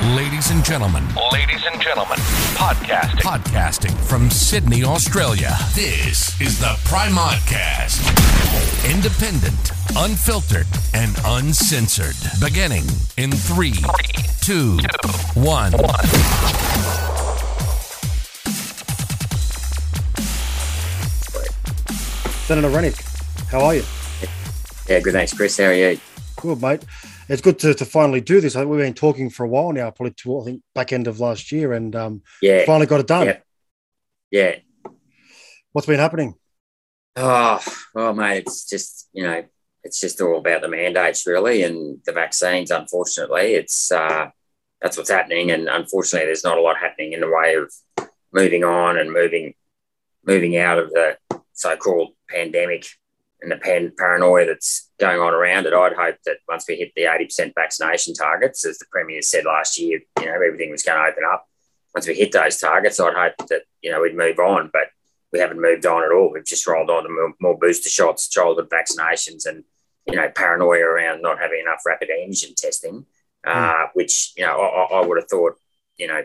Ladies and gentlemen, Ladies and gentlemen, podcasting. podcasting from Sydney, Australia, this is the Primodcast. Independent, unfiltered, and uncensored. Beginning in three, two, one. Senator Rennick, how are you? Yeah, good. Thanks, Chris. How are you? Good, mate. It's good to, to finally do this. I think we've been talking for a while now, probably to I think back end of last year, and um, Yeah, finally got it done. Yeah. yeah. What's been happening? Oh, well, mate, it's just you know, it's just all about the mandates, really, and the vaccines. Unfortunately, it's uh, that's what's happening, and unfortunately, there's not a lot happening in the way of moving on and moving moving out of the so-called pandemic and the pan- paranoia that's going on around it. I'd hope that once we hit the 80% vaccination targets, as the Premier said last year, you know, everything was going to open up. Once we hit those targets, I'd hope that, you know, we'd move on, but we haven't moved on at all. We've just rolled on to more, more booster shots, childhood vaccinations and, you know, paranoia around not having enough rapid antigen testing, uh, which, you know, I, I- would have thought, you know,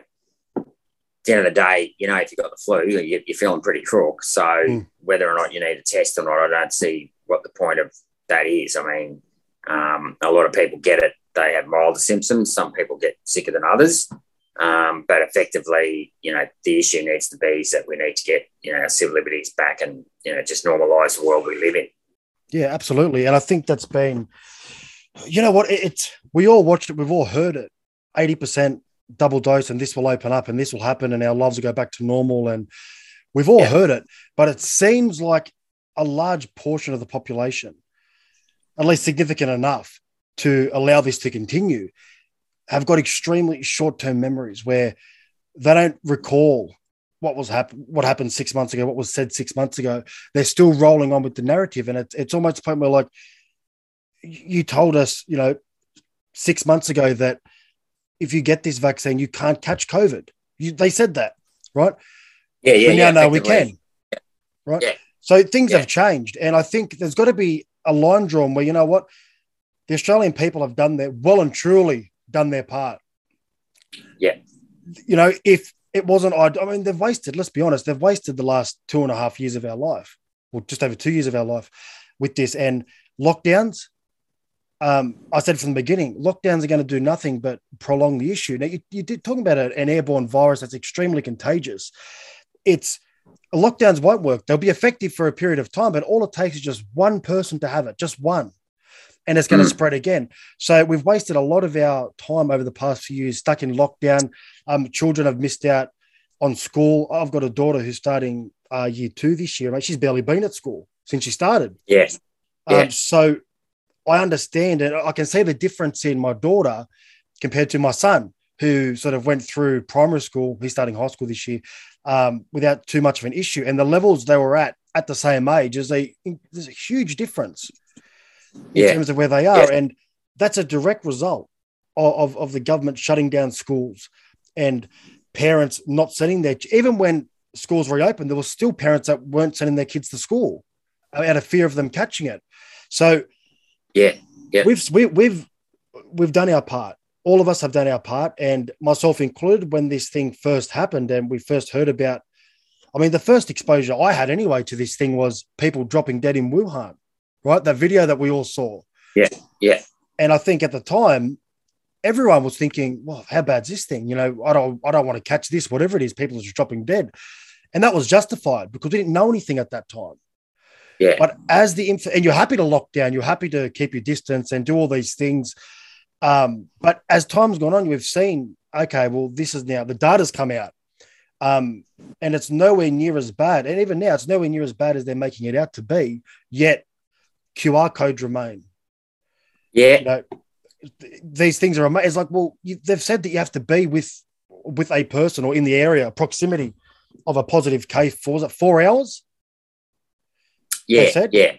the end of the day, you know, if you've got the flu, you- you're feeling pretty crook. So Mm. whether or not you need a test or not, I don't see what the point of that is. I mean, um, a lot of people get it; they have milder symptoms. Some people get sicker than others. Um, but effectively, you know, the issue needs to be is that we need to get you know our civil liberties back and you know just normalise the world we live in. Yeah, absolutely. And I think that's been, you know what? It, it's we all watched it. We've all heard it. Eighty percent double dose, and this will open up, and this will happen, and our lives will go back to normal. And we've all Yeah. heard it, but it seems like a large portion of the population, at least significant enough to allow this to continue, have got extremely short-term memories where they don't recall what was hap- what happened six months ago, what was said six months ago. They're still rolling on with the narrative, and it's it's almost the point where like you told us, you know, six months ago that if you get this vaccine, you can't catch COVID. You, they said that, right? Yeah, yeah, but now yeah. no, we can. Right. Yeah. So things Yeah. have changed. And I think there's got to be a line drawn where, you know what? The Australian people have done their well and truly done their part. Yeah. You know, if it wasn't, I mean, they've wasted, let's be honest, they've wasted the last two and a half years of our life, or just over two years of our life with this. And lockdowns, um, I said from the beginning, lockdowns are going to do nothing but prolong the issue. Now, you, you did talking about a- an airborne virus that's extremely contagious. It's lockdowns won't work. They'll be effective for a period of time, but all it takes is just one person to have it, just one, and it's going to Mm. spread again. So we've wasted a lot of our time over the past few years stuck in lockdown. Um, children have missed out on school. I've got a daughter who's starting uh, year two this year. Mate, she's barely been at school since she started. Yes. Um, Yeah. so I understand and I can see the difference in my daughter compared to my son, who sort of went through primary school. He's starting high school this year um, without too much of an issue. And the levels they were at at the same age is a there's a huge difference in Yeah. terms of where they are, Yeah. and that's a direct result of, of, of the government shutting down schools and parents not sending their even when schools reopened, there were still parents that weren't sending their kids to school out of fear of them catching it. So yeah, yeah. we've we, we've we've done our part. All of us have done our part, and myself included. When this thing first happened, and we first heard about, I mean, the first exposure I had anyway to this thing was people dropping dead in Wuhan, right? That video that we all saw. Yeah, yeah. And I think at the time, everyone was thinking, "Well, how bad's this thing? You know, I don't, I don't want to catch this. Whatever it is, people are just dropping dead," and that was justified because we didn't know anything at that time. Yeah. But as the inf- and you're happy to lock down, you're happy to keep your distance and do all these things. Um, but as time's gone on, we've seen, okay, well, this is now the data's come out. Um, and it's nowhere near as bad. And even now, it's nowhere near as bad as they're making it out to be. Yet QR codes remain. yeah, You know, th- these things are amazing. It's like, well, you, they've said that you have to be with with a person or in the area, proximity of a positive case for was it four hours? Yeah, yeah.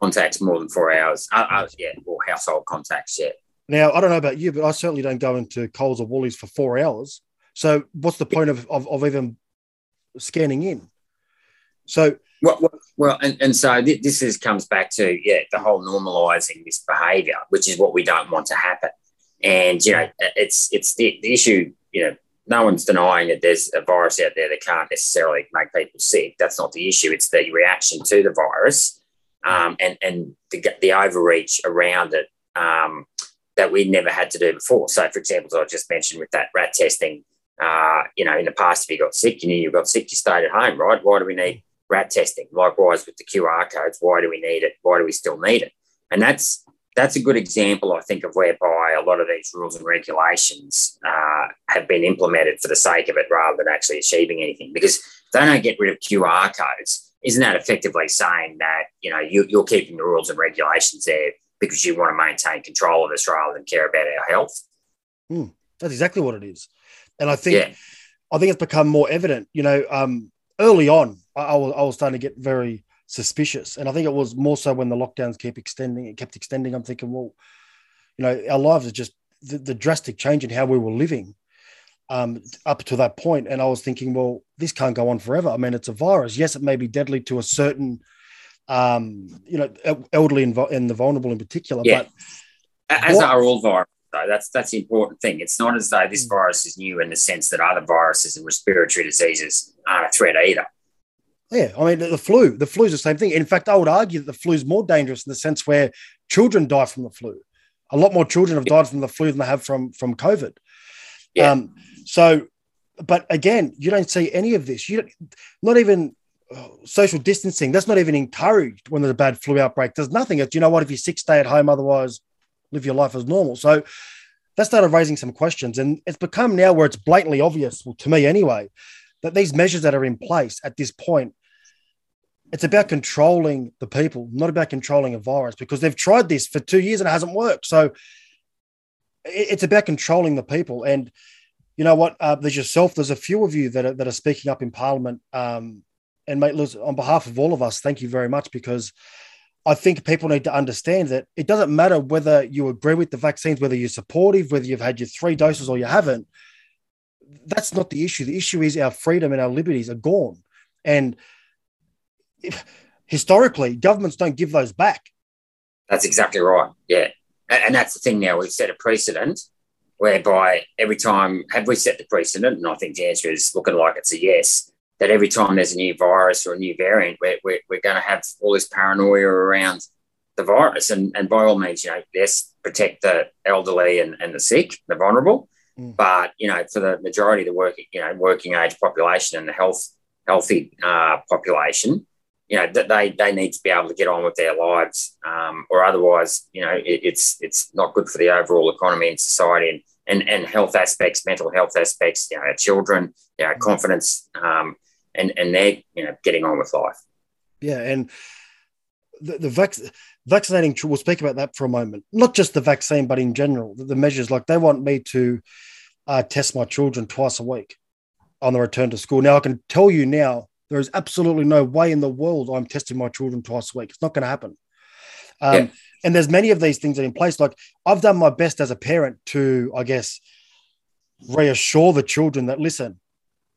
Contacts more than four hours. Uh, uh, yeah, or household contacts. Yeah, Now, I don't know about you, but I certainly don't go into Coles or Woolies for four hours. So, what's the point of, of, of even scanning in? So, Well, well, well and, and so th- this is comes back to yeah the whole normalising this behaviour, which is what we don't want to happen. And you know, it's it's the, the issue. You know, no one's denying that there's a virus out there that can't necessarily make people sick. That's not the issue. It's the reaction to the virus um, and and the, the overreach around it um, that we never had to do before. So, for example, as I just mentioned with that rat testing, uh, you know, in the past, if you got sick, you knew you got sick, you stayed at home, right? Why do we need rat testing? Likewise with the QR codes, why do we need it? Why do we still need it? And that's that's a good example, I think, of whereby a lot of these rules and regulations uh, have been implemented for the sake of it rather than actually achieving anything. Because if they don't get rid of QR codes, isn't that effectively saying that you know you, are keeping the rules and regulations there because you want to maintain control of us rather than care about our health? Hmm. that's exactly what it is, and I think yeah. I think it's become more evident. You know, um, early on, I, I, was, I was starting to get very suspicious. And I think it was more so when the lockdowns kept extending, it kept extending. I'm thinking, well, you know, our lives are just the, the drastic change in how we were living um, up to that point. And I was thinking, well, this can't go on forever. I mean, it's a virus. Yes, it may be deadly to a certain, um, you know, elderly and, and the vulnerable in particular. Yeah. But as what, are all viruses. Though. That's that's the important thing. It's not as though this hmm. virus is new in the sense that other viruses and respiratory diseases aren't a threat either. Yeah, I mean the flu. The flu is the same thing. In fact, I would argue that the flu is more dangerous in the sense where children die from the flu. A lot more children have died from the flu than they have from from COVID. Yeah. Um, so, but again, you don't see any of this. You not even uh, social distancing. That's not even encouraged when there's a bad flu outbreak. There's nothing. It's you know what? If you're sick, stay at home. Otherwise, live your life as normal. So that started raising some questions, and it's become now where it's blatantly obvious, well, to me anyway, that these measures that are in place at this point, it's about controlling the people, not about controlling a virus, because they've tried this for two years and it hasn't worked. So it's about controlling the people. And you know what? Uh, there's yourself. There's a few of you that are, that are speaking up in Parliament. Um, and mate, Liz, on behalf of all of us, thank you very much because I think people need to understand that it doesn't matter whether you agree with the vaccines, whether you're supportive, whether you've had your three doses or you haven't that's not the issue. The issue is our freedom and our liberties are gone. And historically, governments don't give those back. That's exactly right. Yeah. And that's the thing now. We've set a precedent whereby every time, have we set the precedent? And I think the answer is looking like it's a yes, that every time there's a new virus or a new variant, we're, we're, we're going to have all this paranoia around the virus. And, and by all means, you know, yes, protect the elderly and, and the sick, the vulnerable. Mm. But you know, for the majority of the working, you know, working age population and the health healthy uh, population, you know, that they they need to be able to get on with their lives, um, or otherwise, you know, it, it's it's not good for the overall economy and society and and, and health aspects, mental health aspects, you know, children, you know, confidence, um, and and they're you know getting on with life. Yeah, and the, the vac- vaccinating, we'll speak about that for a moment. Not just the vaccine, but in general, the, the measures like they want me to uh, test my children twice a week on the return to school. Now, I can tell you now, there is absolutely no way in the world I'm testing my children twice a week. It's not going to happen. Um, yeah. And there's many of these things that are in place. Like I've done my best as a parent to, I guess, reassure the children that listen,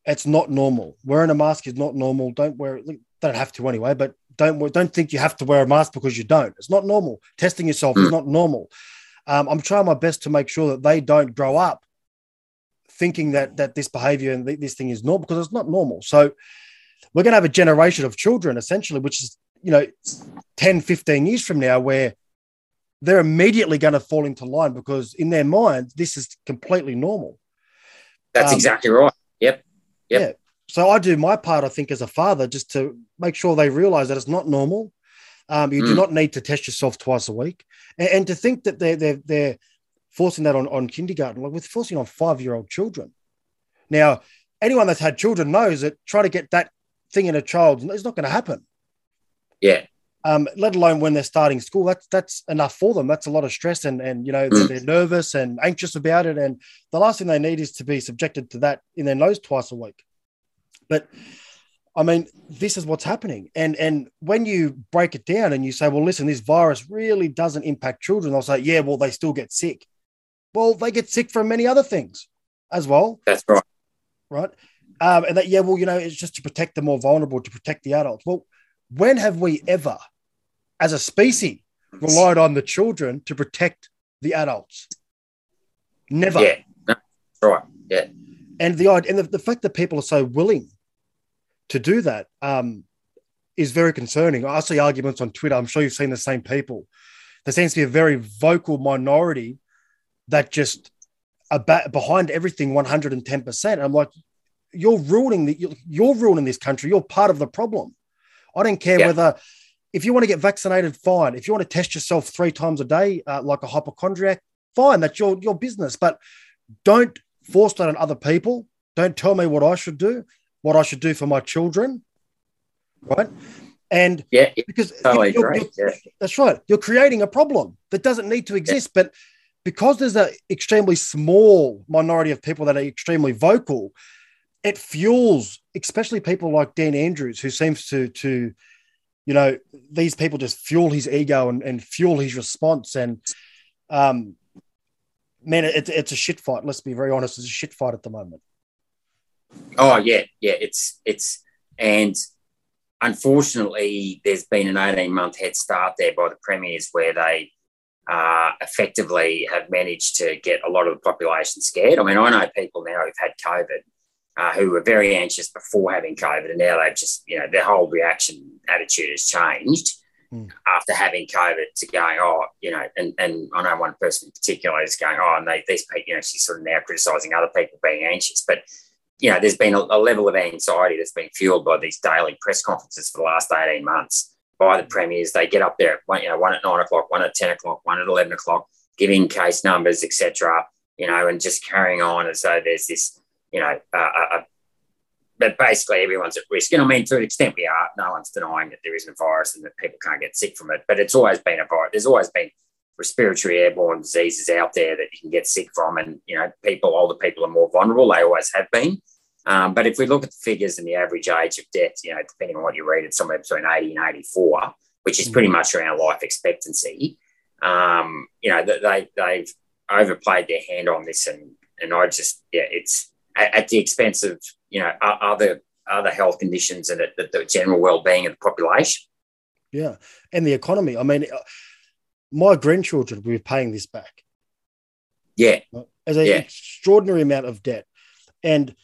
it's not normal. Wearing a mask is not normal. Don't wear it. Don't have to anyway, but don't don't think you have to wear a mask because you don't. It's not normal. Testing yourself is hmm. not normal. Um, I'm trying my best to make sure that they don't grow up thinking that that this behavior and this thing is normal because it's not normal. So we're going to have a generation of children essentially, which is you know 10, 15 years from now, where they're immediately going to fall into line because in their mind this is completely normal. That's um, exactly right. Yep. Yep. Yeah so I do my part, I think, as a father, just to make sure they realize that it's not normal. Um, you mm. do not need to test yourself twice a week, and, and, to think that they're they're they're forcing that on on kindergarten, like we're forcing on five year old children. Now, anyone that's had children knows that trying to get that thing in a child is not going to happen. Yeah. Um, let alone when they're starting school, that's that's enough for them. That's a lot of stress, and and you know mm. they're nervous and anxious about it. And the last thing they need is to be subjected to that in their nose twice a week. But I mean, this is what's happening. And and when you break it down and you say, well, listen, this virus really doesn't impact children, I'll say, yeah, well, they still get sick. Well, they get sick from many other things as well. That's right. Right. Um, and that, yeah, well, you know, it's just to protect the more vulnerable, to protect the adults. Well, when have we ever, as a species, relied on the children to protect the adults? Never. Yeah, no, right. Yeah, And the and the, the fact that people are so willing to do that um, is very concerning. I see arguments on Twitter. I'm sure you've seen the same people. There seems to be a very vocal minority that just are ba- behind everything 110. percent I'm like, you're ruining the you're, you're ruining this country. You're part of the problem. I don't care Yeah. whether if you want to get vaccinated, fine. If you want to test yourself three times a day, uh, like a hypochondriac, fine. That's your your business. But don't force that on other people. Don't tell me what I should do, what I should do for my children, right? And yeah, yeah, because totally you're- you're- Yeah, that's right. You're creating a problem that doesn't need to exist. But because there's an extremely small minority of people that are extremely vocal, it fuels, especially people like Dan Andrews, who seems to to, you know, these people just fuel his ego and, and fuel his response. And um man, it's it's a shit fight. Let's be very honest, it's a shit fight at the moment. Oh yeah, yeah. It's it's and unfortunately, there's been an 18 month head start there by the premiers where they uh, effectively have managed to get a lot of the population scared. I mean, I know people now who've had COVID uh, who were very anxious before having COVID, and now they've just you know their whole reaction attitude has changed. Mm. After having COVID, to going, oh, you know, and, and I know one person in particular is going, oh, and they, these people, you know, she's sort of now criticising other people being anxious. But you know, there's been a, a level of anxiety that's been fueled by these daily press conferences for the last 18 months by the premiers. They get up there at one, you know, one at nine o'clock, one at 10 o'clock, one at 11 o'clock, giving case numbers, etc. You know, and just carrying on as though there's this, you know, uh, uh, uh, but basically everyone's at risk. And I mean, to an extent, we are. No one's denying that there isn't a virus and that people can't get sick from it. But it's always been a virus. There's always been respiratory airborne diseases out there that you can get sick from. And, you know, people, older people are more vulnerable. They always have been. Um, but if we look at the figures and the average age of death, you know, depending on what you read, it's somewhere between 80 and 84, which is pretty much around life expectancy. Um, you know, that they, they've overplayed their hand on this. And, and I just, yeah, it's at, at the expense of, you know, other other health conditions and the, the general well-being of the population. Yeah, and the economy. I mean, uh, my grandchildren will be paying this back. Yeah, as an Yeah. extraordinary amount of debt. And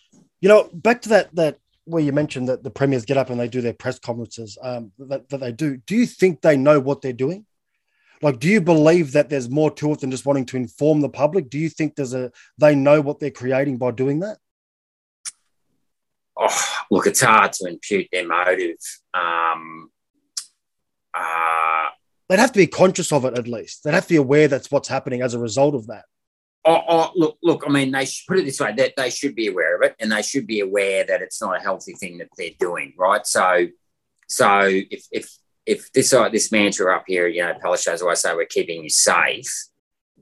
you know, back to that that where you mentioned that the premiers get up and they do their press conferences um, that, that they do. Do you think they know what they're doing? Like, do you believe that there's more to it than just wanting to inform the public? Do you think there's a they know what they're creating by doing that? Oh, look, it's hard to impute their motive. Um, uh, They'd have to be conscious of it at least. They'd have to be aware that's what's happening as a result of that. oh, oh, look, look. I mean, they should put it this way: that they should be aware of it, and they should be aware that it's not a healthy thing that they're doing, right? So, so if if if this uh, this mantra up here, you know, Palaszczuk's always say we're keeping you safe.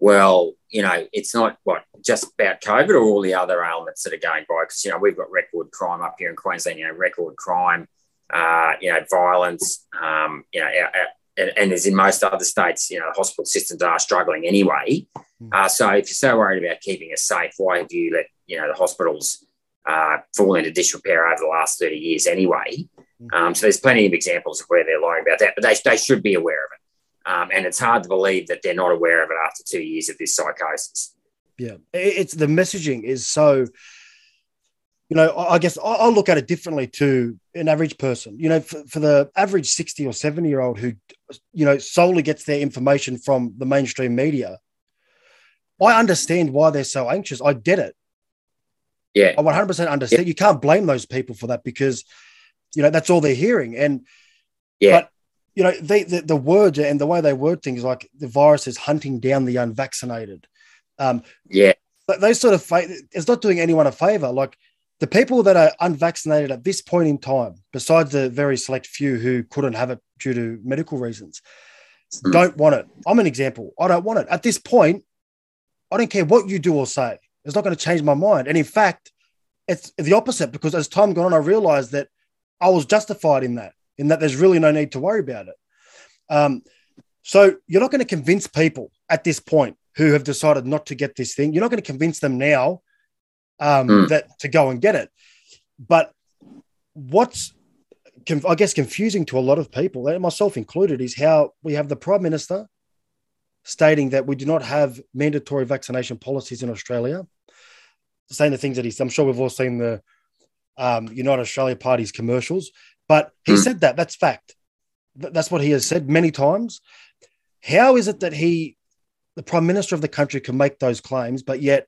Well, you know, it's not what just about COVID or all the other ailments that are going by. Because you know, we've got record crime up here in Queensland. You know, record crime, uh, you know, violence. Um, you know, our, our, and, and as in most other states, you know, the hospital systems are struggling anyway. Uh, so if you're so worried about keeping us safe, why have you let you know the hospitals uh, fall into disrepair over the last 30 years anyway? Um, so there's plenty of examples of where they're lying about that, but they, they should be aware of it. Um, and it's hard to believe that they're not aware of it after two years of this psychosis. Yeah, it's the messaging is so. You know, I guess I- I'll look at it differently to an average person. You know, for, for the average sixty or seventy year old who, you know, solely gets their information from the mainstream media, I understand why they're so anxious. I get it. Yeah. I 100% understand. You can't blame those people for that because, you know, that's all they're hearing. And Yeah. But you know, they, the the words and the way they word things like the virus is hunting down the unvaccinated. Um, Yeah. but those sort of fa- it's not doing anyone a favor. Like the people that are unvaccinated at this point in time, besides the very select few who couldn't have it due to medical reasons, Mm. don't want it. I'm an example. I don't want it. At this point, I don't care what you do or say. It's not going to change my mind. And in fact, it's the opposite because as time gone on, I realized that I was justified in that, in that there's really no need to worry about it. Um, so you're not going to convince people at this point who have decided not to get this thing. You're not going to convince them now um, Mm. that to go and get it. But what's I guess confusing to a lot of people, and myself included, is how we have the prime minister stating that we do not have mandatory vaccination policies in Australia, saying the things that he's, I'm sure we've all seen the um, United Australia Party's commercials, but he hmm. said that. That's fact. That's what he has said many times. How is it that he, the prime minister of the country, can make those claims, but yet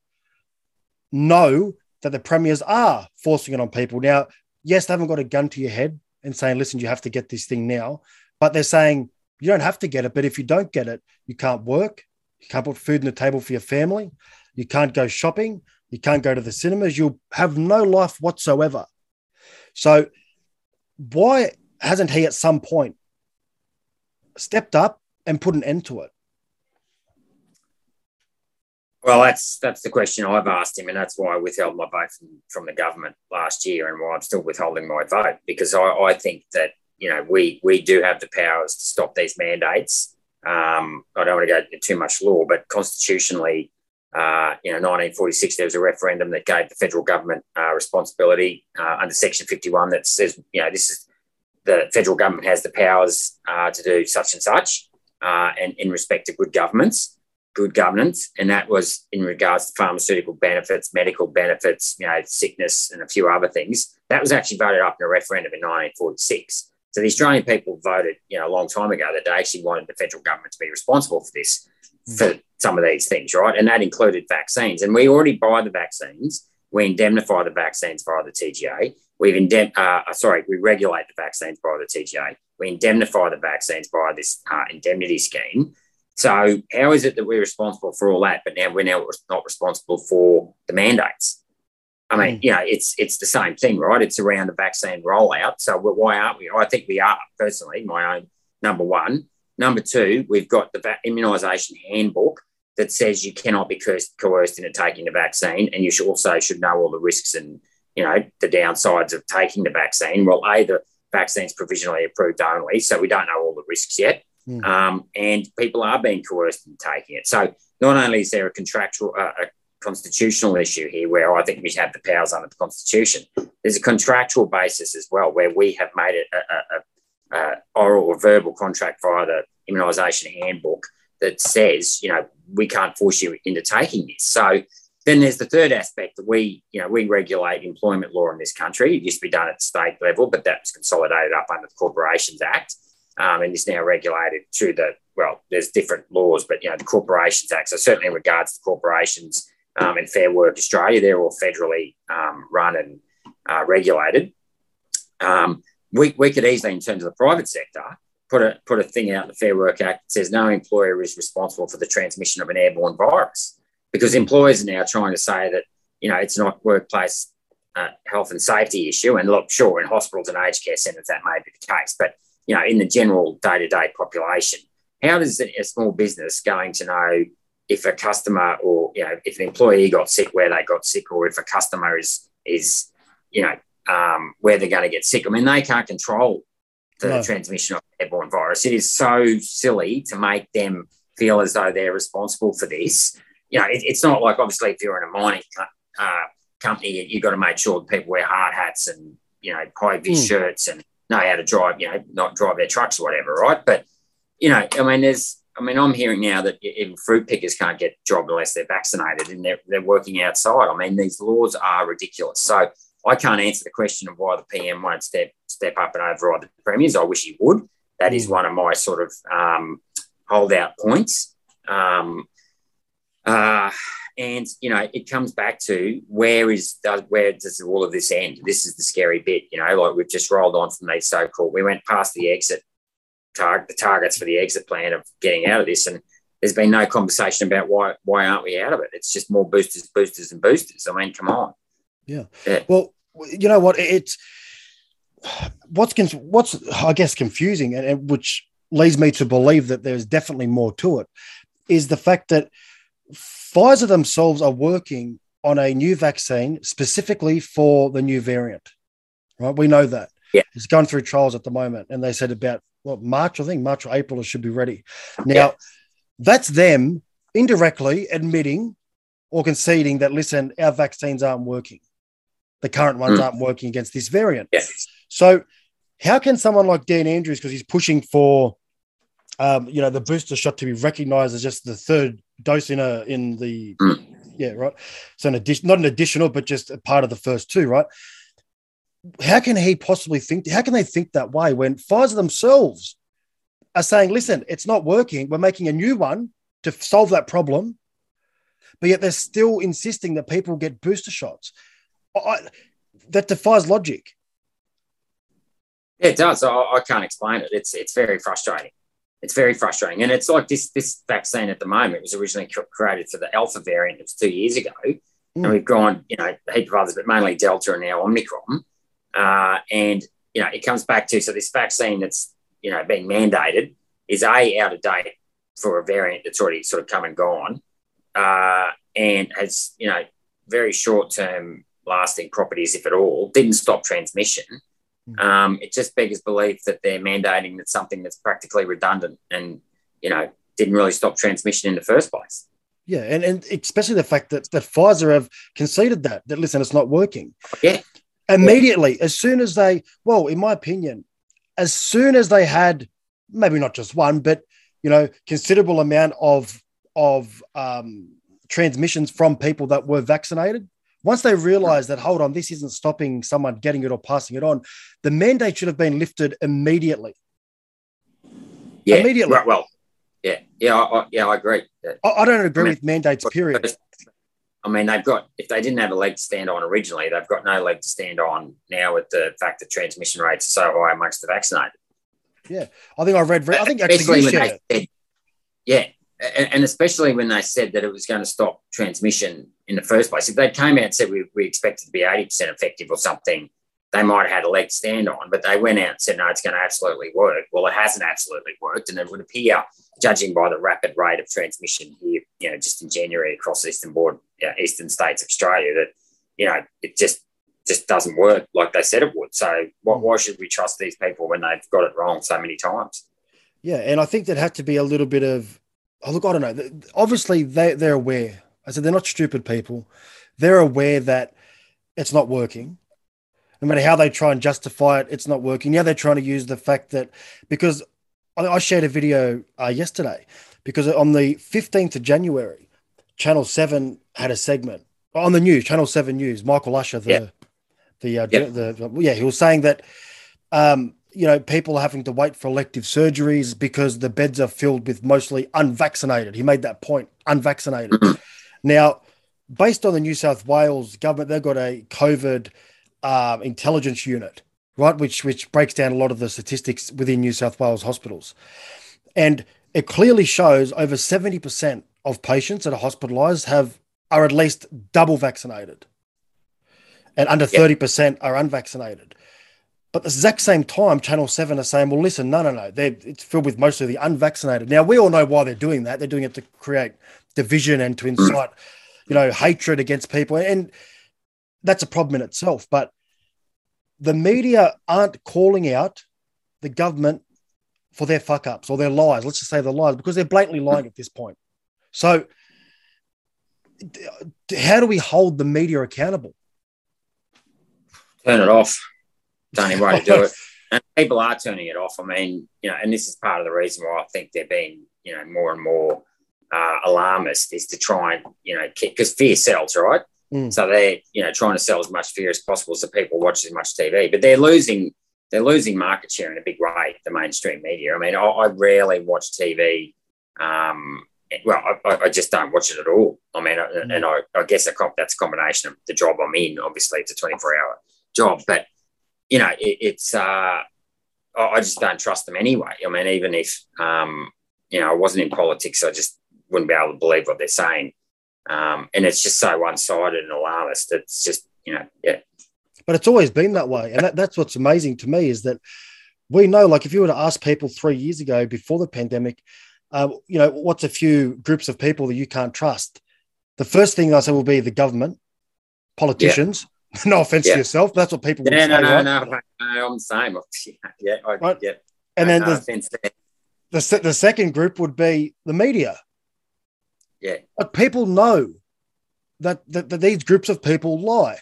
know that the premiers are forcing it on people? Now, yes, they haven't got a gun to your head and saying, listen, you have to get this thing now, but they're saying, you don't have to get it, but if you don't get it, you can't work, you can't put food on the table for your family, you can't go shopping, you can't go to the cinemas, you'll have no life whatsoever. So, why hasn't he at some point stepped up and put an end to it? Well, that's that's the question I've asked him, and that's why I withheld my vote from, from the government last year, and why I'm still withholding my vote because I, I think that you know we we do have the powers to stop these mandates. Um, I don't want to go into too much law, but constitutionally, uh, you know, 1946 there was a referendum that gave the federal government uh, responsibility uh, under Section 51 that says you know this is the federal government has the powers uh, to do such and such, uh, and in respect to good governments, good governance, and that was in regards to pharmaceutical benefits, medical benefits, you know, sickness, and a few other things. That was actually voted up in a referendum in 1946. So the Australian people voted, you know, a long time ago that they actually wanted the federal government to be responsible for this. For some of these things, right? And that included vaccines. And we already buy the vaccines. We indemnify the vaccines via the TGA. We've indem- uh, sorry, we regulate the vaccines by the TGA. We indemnify the vaccines by this uh, indemnity scheme. So how is it that we're responsible for all that, but now we're now not responsible for the mandates? I mean, mm. you know, it's it's the same thing, right? It's around the vaccine rollout. So why aren't we? I think we are personally. My own number one. Number two, we've got the immunisation handbook that says you cannot be coerced into taking the vaccine, and you should also should know all the risks and you know, the downsides of taking the vaccine. Well, A, the vaccine's provisionally approved only, so we don't know all the risks yet. Mm. Um, and people are being coerced into taking it. So not only is there a contractual, uh, a constitutional issue here where I think we have the powers under the Constitution, there's a contractual basis as well where we have made it a, a, a oral or verbal contract via the immunisation handbook that says, you know, we can't force you into taking this. So then there's the third aspect that we, you know, we regulate employment law in this country. It used to be done at state level, but that was consolidated up under the Corporations Act um, and is now regulated through the, well, there's different laws, but, you know, the Corporations Act. So certainly in regards to corporations um, and Fair Work Australia, they're all federally um, run and uh, regulated. Um, we, we could easily, in terms of the private sector, put a, put a thing out in the Fair Work Act that says no employer is responsible for the transmission of an airborne virus because employers are now trying to say that you know it's not workplace uh, health and safety issue. And look, sure, in hospitals and aged care centres that may be the case, but you know, in the general day to day population, how does a small business going to know if a customer or you know if an employee got sick, where they got sick, or if a customer is is you know um, where they're going to get sick? I mean, they can't control the no. transmission of airborne virus. It is so silly to make them feel as though they're responsible for this you know, it, it's not like obviously if you're in a mining uh, company, you've got to make sure that people wear hard hats and, you know, high vis mm. shirts and know how to drive, you know, not drive their trucks or whatever, right? But, you know, I mean, there's, I mean, I'm hearing now that even fruit pickers can't get a job unless they're vaccinated and they're, they're working outside. I mean, these laws are ridiculous. So I can't answer the question of why the PM won't step step up and override the premiers. I wish he would. That is hmm. one of my sort of um, holdout points. Um, uh, and you know, it comes back to where is where does all of this end? This is the scary bit. You know, like we've just rolled on from these so-called. We went past the exit target, the targets for the exit plan of getting out of this, and there's been no conversation about why why aren't we out of it? It's just more boosters, boosters, and boosters. I mean, come on. Yeah. yeah. Well, you know what? It's what's what's I guess confusing, and, and which leads me to believe that there's definitely more to it, is the fact that Pfizer themselves are working on a new vaccine specifically for the new variant. Right, we know that. Yeah. It's gone through trials at the moment, and they said about well March, I think March or April, it should be ready. Now, yeah. that's them indirectly admitting or conceding that listen, our vaccines aren't working. The current ones mm. aren't working against this variant. Yes. So, how can someone like Dan Andrews, because he's pushing for um, you know, the booster shot to be recognized as just the third dose in a in the Mm. yeah, right. So an addition, not an additional, but just a part of the first two, right? How can he possibly think? How can they think that way when Pfizer themselves are saying, "Listen, it's not working. We're making a new one to solve that problem," but yet they're still insisting that people get booster shots. I, that defies logic. Yeah, it does. I, I can't explain it. It's it's very frustrating. It's very frustrating, and it's like this this vaccine at the moment was originally created for the alpha variant. It was two years ago, and Mm. we've gone, you know, a heap of others, but mainly Delta and now Omicron. Uh, and you know, it comes back to so this vaccine that's you know being mandated is a out of date for a variant that's already sort of come and gone, uh, and has you know very short term lasting properties, if at all. Didn't stop transmission. Um, it just beggars belief that they're mandating that something that's practically redundant and you know didn't really stop transmission in the first place. Yeah, and, and especially the fact that, that Pfizer have conceded that, that listen, it's not working. Yeah. Immediately, as soon as they, well, in my opinion, as soon as they had maybe not just one, but you know, considerable amount of of um, transmissions from people that were vaccinated. Once they realized that, hold on, this isn't stopping someone getting it or passing it on, the mandate should have been lifted immediately. Yeah, Immediately. Right, well, yeah, yeah, I, I, yeah, I agree. I, I don't agree I mean, with mandates, period. I mean, they've got if they didn't have a leg to stand on originally, they've got no leg to stand on now with the fact that transmission rates are so high amongst the vaccinated. Yeah, I think I read, I think actually when they said, yeah, and, and especially when they said that it was going to stop transmission in the first place. If they came out and said we, we expect it to be eighty percent effective or something, they might have had a leg stand on. But they went out and said no, it's going to absolutely work. Well, it hasn't absolutely worked, and it would appear, judging by the rapid rate of transmission here, you know, just in January across eastern board, you know, eastern states of Australia, that you know it just just doesn't work like they said it would. So why, why should we trust these people when they've got it wrong so many times? Yeah, and I think there had to be a little bit of oh look, I don't know. Obviously, they they're aware. I said they're not stupid people. They're aware that it's not working. No matter how they try and justify it, it's not working. Now they're trying to use the fact that because I, I shared a video uh, yesterday because on the fifteenth of January, Channel Seven had a segment on the news. Channel Seven News. Michael Usher, the Yeah. the, uh, Yeah. the the yeah, he was saying that um, you know, people are having to wait for elective surgeries because the beds are filled with mostly unvaccinated. He made that point, unvaccinated. now, based on the New South Wales government, they've got a COVID um, intelligence unit, right, which which breaks down a lot of the statistics within New South Wales hospitals, and it clearly shows over seventy percent of patients that are hospitalised have are at least double vaccinated, and under thirty percent are unvaccinated. But the exact same time, Channel 7 are saying, well, listen, no, no, no. They're, it's filled with mostly the unvaccinated. Now, we all know why they're doing that. They're doing it to create division and to incite, you know, hatred against people. And that's a problem in itself. But the media aren't calling out the government for their fuck ups or their lies. Let's just say the lies because they're blatantly lying at this point. So, how do we hold the media accountable? turn it off. It's the only way to do it. And people are turning it off. I mean, you know, and this is part of the reason why I think they're being, you know, more and more uh, alarmist is to try and, you know, because fear sells, right? Mm. So they're, you know, trying to sell as much fear as possible so people watch as much TV. But they're losing, they're losing market share in a big way. The mainstream media. I mean, I, I rarely watch TV. Um, well, I, I- just don't watch it at all. I mean, I- and I, I guess a that's a combination of the job I'm in. Obviously, it's a 24 hour job, but you know, it, it's uh, I just don't trust them anyway. I mean, even if um, you know I wasn't in politics, I just wouldn't be able to believe what they're saying. Um, and it's just so one sided and alarmist. It's just you know, yeah, but it's always been that way and that, that's what's amazing to me is that we know like if you were to ask people three years ago before the pandemic uh, you know what's a few groups of people that you can't trust the first thing i say will be the government politicians no offense Yeah. to yourself that's what people yeah, say no, no, right? no, no, I'm the same. Yeah, I, Right. yeah. and then no the, the, the second group would be the media Yeah. but people know that, that, that these groups of people lie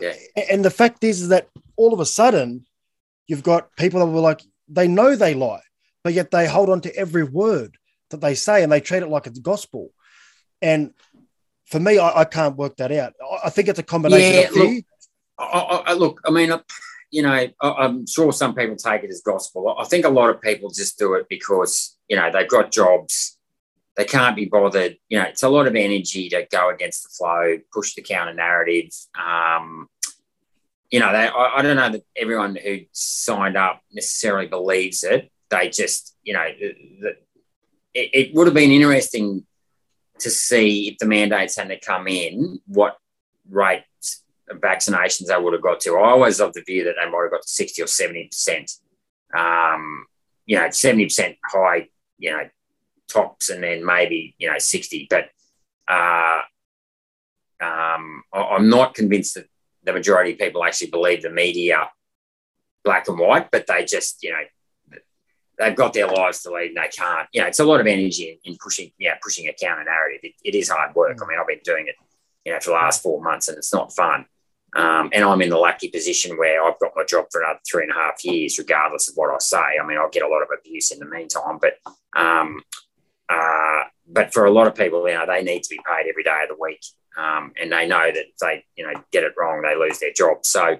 Yeah. and the fact is, is that all of a sudden you've got people that were like they know they lie but yet they hold on to every word that they say and they treat it like it's gospel. And for me, I, I can't work that out. I, I think it's a combination Yeah, of look, I, I, look, I mean, you know, I, I'm sure some people take it as gospel. I think a lot of people just do it because you know they've got jobs, they can't be bothered. You know, it's a lot of energy to go against the flow, push the counter narrative. Um, you know, they, I, I don't know that everyone who signed up necessarily believes it. They just, you know, the, it would have been interesting to see if the mandates hadn't come in, what rate vaccinations they would have got to. I always of the view that they might have got to 60 or 70%. Um, you know, 70% high, you know, tops and then maybe, you know, 60. But uh, um, I- I'm not convinced that the majority of people actually believe the media black and white, but they just, you know, they've got their lives to lead and they can't. You know, it's a lot of energy in, in pushing, yeah, pushing a counter narrative. It, it is hard work. I mean, I've been doing it, you know, for the last four months and it's not fun. Um, and I'm in the lucky position where I've got my job for another three and a half years, regardless of what I say. I mean, I'll get a lot of abuse in the meantime, but um, uh, but for a lot of people, you know, they need to be paid every day of the week, um, and they know that if they you know get it wrong, they lose their job. So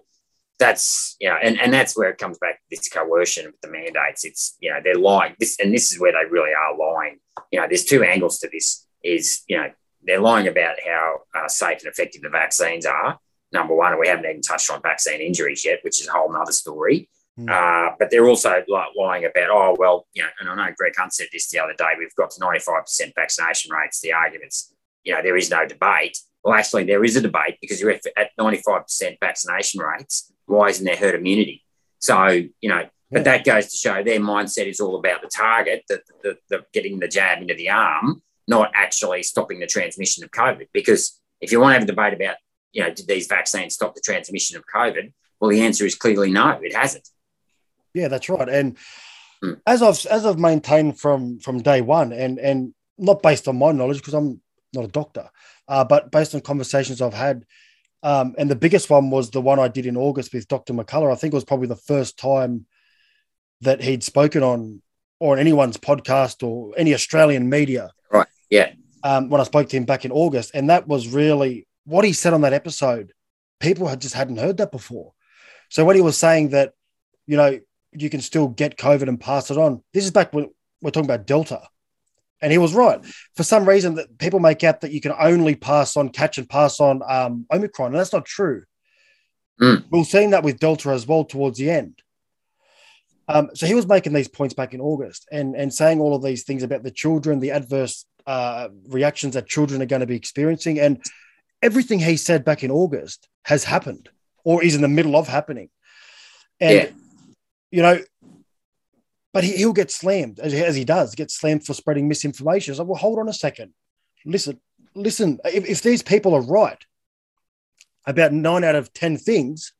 that's you know, and, and that's where it comes back to this coercion with the mandates. It's you know they're lying this, and this is where they really are lying. You know, there's two angles to this. Is you know they're lying about how uh, safe and effective the vaccines are. Number one, and we haven't even touched on vaccine injuries yet, which is a whole other story. Mm. Uh, but they're also like lying about, oh, well, you know, and I know Greg Hunt said this the other day, we've got to 95% vaccination rates. The arguments, you know, there is no debate. Well, actually, there is a debate because you're at 95% vaccination rates. Why isn't there herd immunity? So, you know, but that goes to show their mindset is all about the target, the, the, the getting the jab into the arm, not actually stopping the transmission of COVID. Because if you want to have a debate about, you know, did these vaccines stop the transmission of COVID? Well, the answer is clearly no, it hasn't. Yeah, that's right. And Hmm. as I've as I've maintained from from day one, and and not based on my knowledge because I'm not a doctor, uh, but based on conversations I've had, um, and the biggest one was the one I did in August with Dr. McCullough. I think it was probably the first time that he'd spoken on or on anyone's podcast or any Australian media. Right. Yeah. Um, when I spoke to him back in August, and that was really what he said on that episode. People had just hadn't heard that before. So when he was saying that, you know, you can still get COVID and pass it on. This is back when we're talking about Delta. And he was right. For some reason, that people make out that you can only pass on, catch and pass on um, Omicron, and that's not true. Mm. We were seeing that with Delta as well towards the end. Um, so he was making these points back in August and and saying all of these things about the children, the adverse uh, reactions that children are going to be experiencing, and everything he said back in August has happened or is in the middle of happening. And Yeah. you know, but he, he'll get slammed as, as he does, get slammed for spreading misinformation. It's like, well, hold on a second. Listen, listen, if, if these people are right about nine out of 10 things,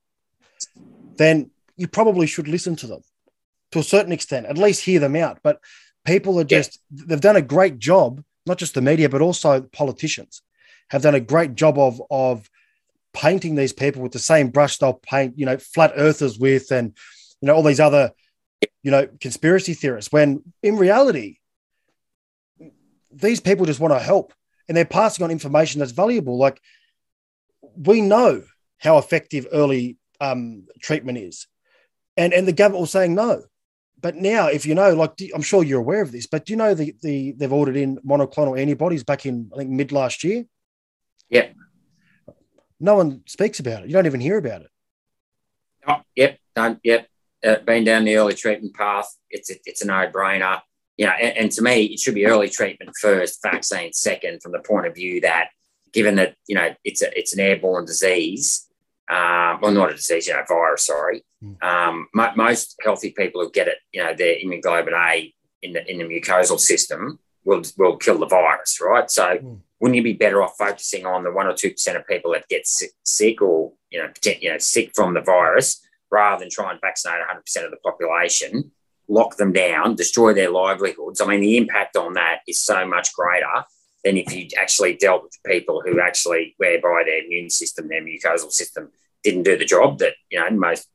then you probably should listen to them to a certain extent, at least hear them out. But people are Yeah. just, they've done a great job, not just the media, but also politicians have done a great job of, of painting these people with the same brush they'll paint, you know, flat earthers with and, you know, all these other, you know, conspiracy theorists, when in reality, these people just want to help and they're passing on information that's valuable. Like we know how effective early um, treatment is. And, and the government was saying no. But now, if you know, like do- I'm sure you're aware of this, but do you know the, the they've ordered in monoclonal antibodies back in I think mid last year? Yep. No one speaks about it. You don't even hear about it. Oh, yep, done. Yep, uh, been down the early treatment path. It's a, it's a no brainer. You know, and, and to me, it should be early treatment first, vaccine second, from the point of view that, given that you know it's a it's an airborne disease, um, well, not a disease, you know, virus. Sorry. Mm. Um, mo- most healthy people who get it, you know, their immunoglobulin A in the in the mucosal system will will kill the virus, right? So Mm. wouldn't you be better off focusing on the one or two percent of people that get sick, sick or you know, you know, sick from the virus, rather than try and vaccinate 100 percent of the population, lock them down, destroy their livelihoods? I mean, the impact on that is so much greater than if you actually dealt with people who actually, whereby their immune system, their mucosal system, didn't do the job that you know most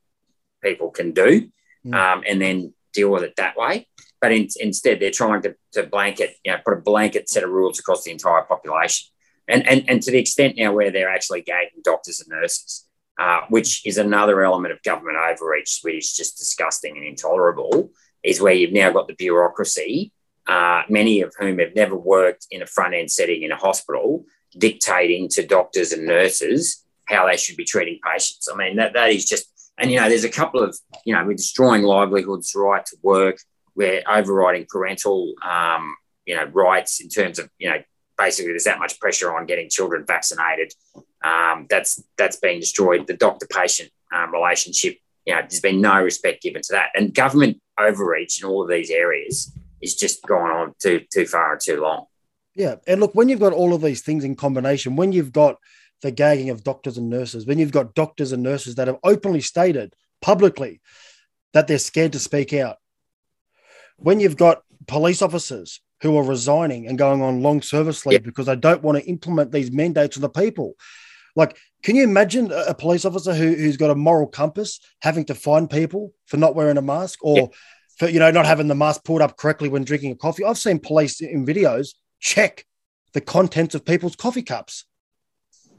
people can do, Mm. um, and then deal with it that way. but in, instead they're trying to, to blanket, you know, put a blanket set of rules across the entire population. And, and, and to the extent now where they're actually gagging doctors and nurses, uh, which is another element of government overreach, which is just disgusting and intolerable, is where you've now got the bureaucracy, uh, many of whom have never worked in a front end setting in a hospital, dictating to doctors and nurses how they should be treating patients. I mean, that, that is just, and you know, there's a couple of, you know, we're destroying livelihoods, right to work, we're overriding parental, um, you know, rights in terms of, you know, basically there's that much pressure on getting children vaccinated. Um, that's that's being destroyed. The doctor patient um, relationship, you know, there's been no respect given to that, and government overreach in all of these areas is just going on too too far and too long. Yeah, and look, when you've got all of these things in combination, when you've got the gagging of doctors and nurses, when you've got doctors and nurses that have openly stated publicly that they're scared to speak out, when you've got police officers who are resigning and going on long service leave yep. because they don't want to implement these mandates on the people. Like, can you imagine a police officer who, who's got a moral compass having to find people for not wearing a mask or yep. for, you know, not having the mask pulled up correctly when drinking a coffee? I've seen police in videos check the contents of people's coffee cups.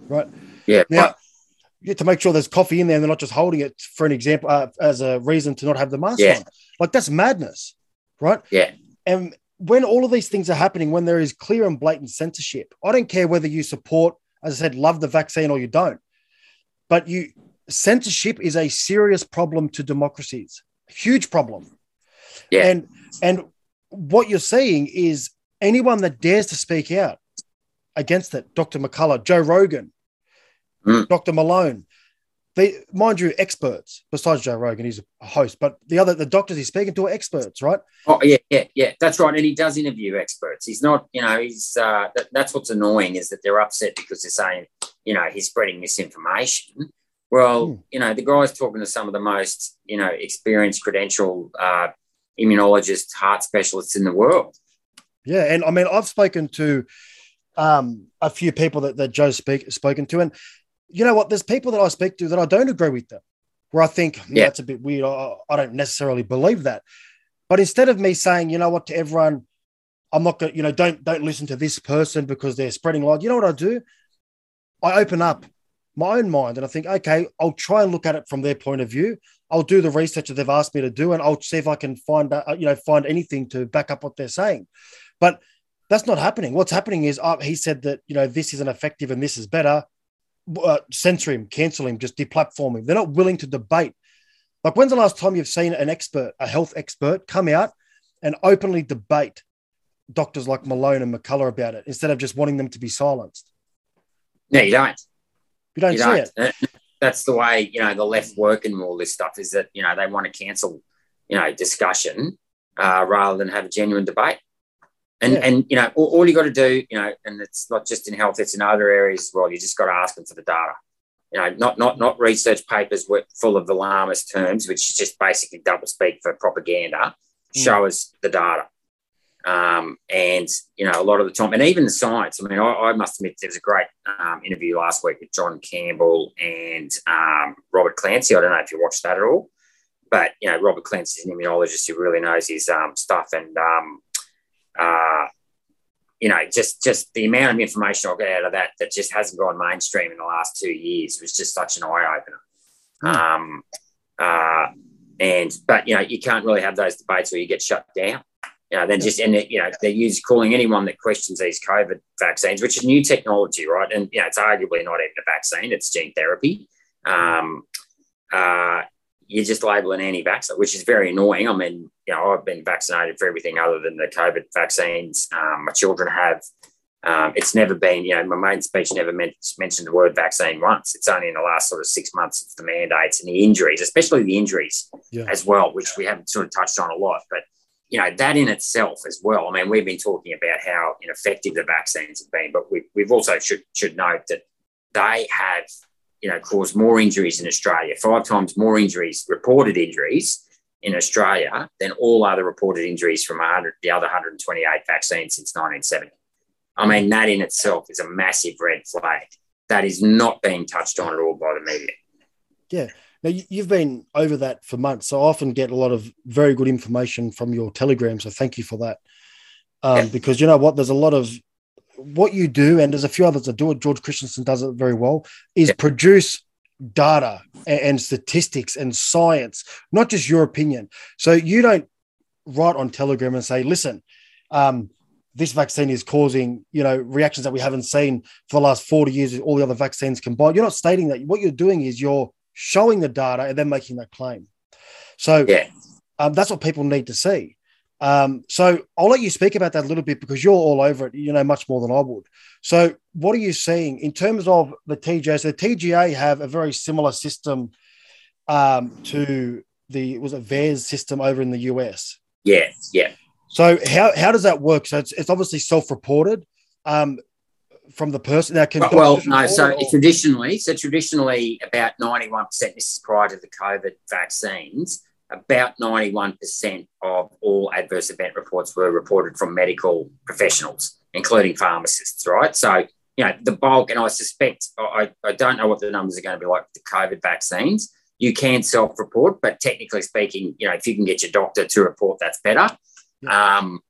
Right. Yeah. Now, to make sure there's coffee in there and they're not just holding it for an example uh, as a reason to not have the mask yeah. on. Like that's madness, right? Yeah. And when all of these things are happening, when there is clear and blatant censorship, I don't care whether you support, as I said, love the vaccine or you don't, but you censorship is a serious problem to democracies, huge problem. Yeah. And and what you're seeing is anyone that dares to speak out against it, Dr. McCullough, Joe Rogan, mm. Dr. Malone, they mind you, experts besides Joe Rogan, he's a host, but the other the doctors he's speaking to are experts, right? Oh yeah, yeah, yeah, that's right. And he does interview experts. He's not, you know, he's uh, that, that's what's annoying is that they're upset because they're saying, you know, he's spreading misinformation. Well, mm. you know, the guy's talking to some of the most, you know, experienced, credential uh, immunologists, heart specialists in the world. Yeah, and I mean, I've spoken to um, a few people that, that Joe's speak, spoken to, and you know what? There's people that I speak to that I don't agree with them, where I think yeah. that's a bit weird. I, I don't necessarily believe that. But instead of me saying, you know what, to everyone, I'm not going to, you know, don't don't listen to this person because they're spreading lies. You know what I do? I open up my own mind and I think, okay, I'll try and look at it from their point of view. I'll do the research that they've asked me to do, and I'll see if I can find, uh, you know, find anything to back up what they're saying. But that's not happening. What's happening is uh, he said that you know this isn't effective and this is better uh, censor him, cancel him, just deplatform him. They're not willing to debate. Like, when's the last time you've seen an expert, a health expert, come out and openly debate doctors like Malone and McCullough about it instead of just wanting them to be silenced? No, you don't. You don't you see don't. it. That's the way you know the left work and all this stuff is that you know they want to cancel you know discussion uh, rather than have a genuine debate. And yeah. and you know, all, all you got to do, you know, and it's not just in health; it's in other areas as well. You just got to ask them for the data. You know, not not not research papers were full of alarmist terms, which is just basically double speak for propaganda. Mm. Show us the data. Um, and you know, a lot of the time, and even the science. I mean, I, I must admit, there was a great um, interview last week with John Campbell and um, Robert Clancy. I don't know if you watched that at all, but you know, Robert Clancy is an immunologist who really knows his um, stuff, and um, uh, you know, just just the amount of information I'll get out of that that just hasn't gone mainstream in the last two years was just such an eye opener. Mm. Um, uh, and but you know, you can't really have those debates where you get shut down. You know, then just and you know they use calling anyone that questions these COVID vaccines, which is new technology, right? And you know, it's arguably not even a vaccine; it's gene therapy. Um, uh, you just label an anti-vaxxer, which is very annoying. I mean, you know, I've been vaccinated for everything other than the COVID vaccines. Um, my children have. Um, it's never been, you know, my main speech never meant, mentioned the word vaccine once. It's only in the last sort of six months it's the mandates and the injuries, especially the injuries yeah. as well, which we haven't sort of touched on a lot. But you know that in itself as well. I mean, we've been talking about how ineffective the vaccines have been, but we, we've also should should note that they have you know, caused more injuries in Australia, five times more injuries, reported injuries in Australia than all other reported injuries from 100, the other 128 vaccines since 1970. I mean, that in itself is a massive red flag that is not being touched on at all by the media. Yeah. Now you've been over that for months, so I often get a lot of very good information from your Telegram. So thank you for that. Um, yeah. Because you know what, there's a lot of what you do, and there's a few others that do it. George Christensen does it very well. Is yeah. produce data and statistics and science, not just your opinion. So you don't write on Telegram and say, "Listen, um, this vaccine is causing you know reactions that we haven't seen for the last 40 years all the other vaccines combined you're not stating that what you're doing is you're showing the data and then making that claim so yeah. um, that's what people need to see um, so i'll let you speak about that a little bit because you're all over it you know much more than i would so what are you seeing in terms of the tga so the tga have a very similar system um, to the was it VAERS system over in the us yeah yeah so how, how does that work? So it's, it's obviously self-reported um, from the person. Now, can well, no. So or? traditionally, so traditionally, about ninety-one percent. This is prior to the COVID vaccines. About ninety-one percent of all adverse event reports were reported from medical professionals, including pharmacists. Right. So you know the bulk, and I suspect I, I don't know what the numbers are going to be like with the COVID vaccines. You can self-report, but technically speaking, you know if you can get your doctor to report, that's better. Um,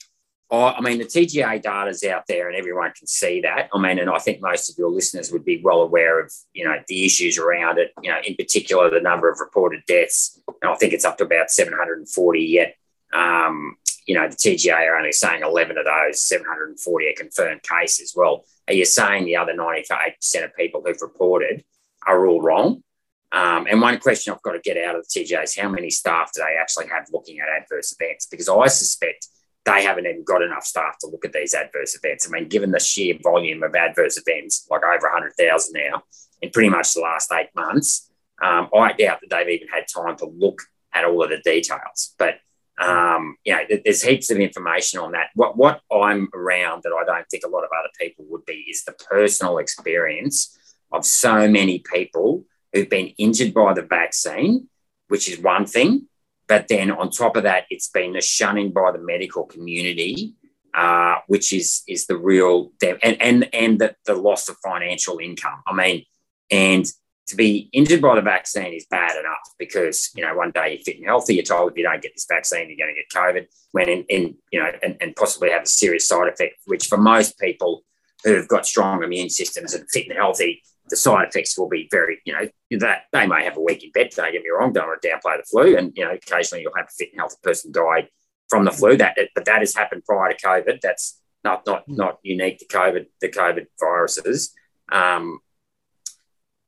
I, mean, the TGA data is out there and everyone can see that. I mean, and I think most of your listeners would be well aware of, you know, the issues around it, you know, in particular, the number of reported deaths. And I think it's up to about 740 yet. Um, you know, the TGA are only saying 11 of those 740 are confirmed cases. Well, are you saying the other 98% of people who've reported are all wrong? Um, and one question I've got to get out of the TGA is how many staff do they actually have looking at adverse events? Because I suspect they haven't even got enough staff to look at these adverse events. I mean, given the sheer volume of adverse events, like over 100,000 now, in pretty much the last eight months, um, I doubt that they've even had time to look at all of the details. But um, you know, there's heaps of information on that. What what I'm around that I don't think a lot of other people would be is the personal experience of so many people who've been injured by the vaccine, which is one thing. But then on top of that, it's been the shunning by the medical community, uh, which is is the real and and and the, the loss of financial income. I mean, and to be injured by the vaccine is bad enough because you know one day you're fit and healthy, you're told if you don't get this vaccine, you're going to get COVID, when in, in you know and, and possibly have a serious side effect, which for most people who've got strong immune systems and fit and healthy, the side effects will be very, you know, that they may have a week in bed. Don't get me wrong. Don't want to downplay the flu, and you know, occasionally you'll have a fit and healthy person die from the flu. That, but that has happened prior to COVID. That's not not hmm. not unique to COVID, the COVID viruses. Um,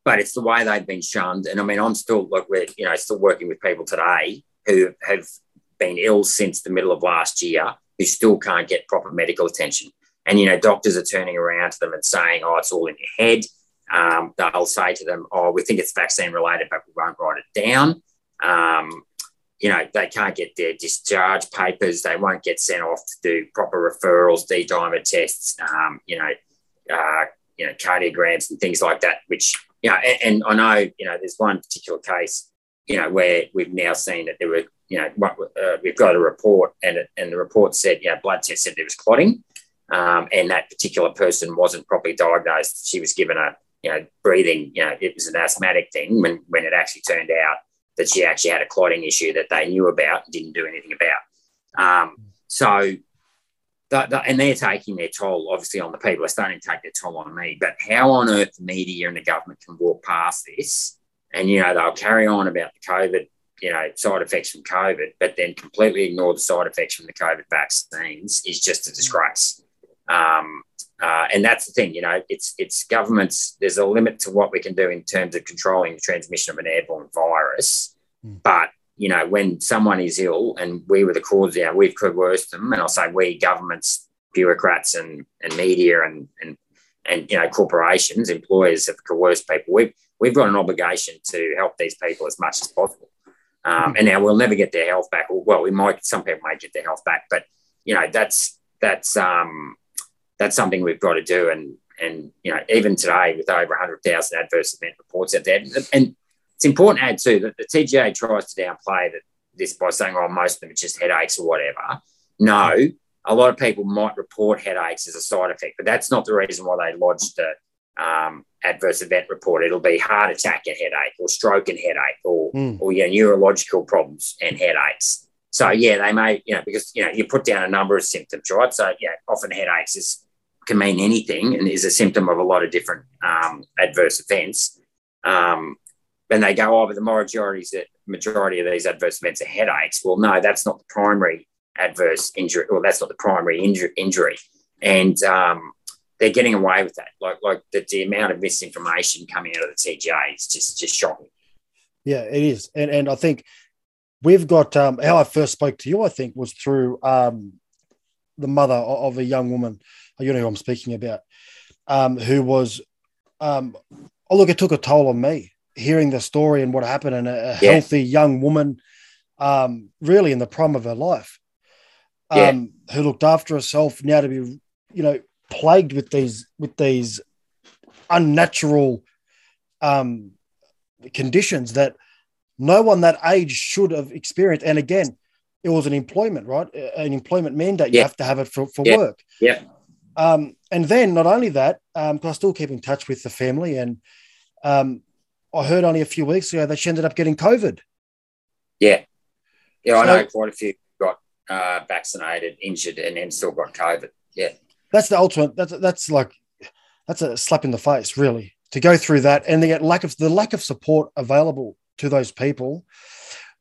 but it's the way they've been shunned. And I mean, I'm still like we're you know still working with people today who have been ill since the middle of last year who still can't get proper medical attention. And you know, doctors are turning around to them and saying, "Oh, it's all in your head." Um, they'll say to them, "Oh, we think it's vaccine related, but we won't write it down." Um, you know, they can't get their discharge papers. They won't get sent off to do proper referrals, D-dimer tests. Um, you know, uh, you know, cardiograms and things like that. Which you know, and, and, I know you know, there's one particular case, you know, where we've now seen that there were, you know, uh, we've got a report, and it, and the report said, you know, blood test said there was clotting. Um, and that particular person wasn't properly diagnosed. She was given a you know, breathing, you know, it was an asthmatic thing when, when it actually turned out that she actually had a clotting issue that they knew about and didn't do anything about. Um, so, the, the, and they're taking their toll, obviously, on the people. They're starting to take their toll on me. But how on earth the media and the government can walk past this and, you know, they'll carry on about the COVID, you know, side effects from COVID, but then completely ignore the side effects from the COVID vaccines is just a disgrace. Um, uh, and that's the thing, you know, it's it's governments. There's a limit to what we can do in terms of controlling the transmission of an airborne virus. Mm. But you know, when someone is ill, and we were the cause, yeah, we've coerced them, and I'll say we, governments, bureaucrats, and and media, and and and you know, corporations, employers have coerced people. We've we've got an obligation to help these people as much as possible. Um, and now we'll never get their health back. Well, we might. Some people may get their health back, but you know, that's that's um, that's something we've got to do. And and you know, even today with over 100,000 adverse event reports out there, and it's important to add too that the TGA tries to downplay that this by saying, "Oh, most of them are just headaches or whatever." No, a lot of people might report headaches as a side effect, but that's not the reason why they lodged a, um, adverse event report. It'll be heart attack and headache, or stroke and headache, or Mm. or yeah, neurological problems and headaches. So yeah, they may you know because you know you put down a number of symptoms, right? So yeah, often headaches is can mean anything and is a symptom of a lot of different um, adverse events. Um, and they go, oh, but the majority, majority of these adverse events are headaches. Well, no, that's not the primary adverse injury. Well, that's not the primary injury. And um, they're getting away with that. Like, like the, the amount of misinformation coming out of the TGA is just, just shocking. Yeah, it is. And and I think we've got um, how I first spoke to you, I think, was through um, the mother of a young woman, you know who I'm speaking about, um, who was, um, oh, look, it took a toll on me hearing the story and what happened, and a, a Yeah. healthy young woman, um, really in the prime of her life, um, Yeah. who looked after herself, now to be, you know, plagued with these with these unnatural um, conditions that no one that age should have experienced. And again, it was an employment, right? An employment mandate. You have to have it for, for Yeah. work. Yeah. Um, and then not only that, um, I still keep in touch with the family, and um, I heard only a few weeks ago that she ended up getting COVID. Yeah. Yeah, I know quite a few got uh, vaccinated, injured, and then still got COVID. Yeah. That's the ultimate. That's that's like that's a slap in the face, really, to go through that and the lack of the lack of support available to those people.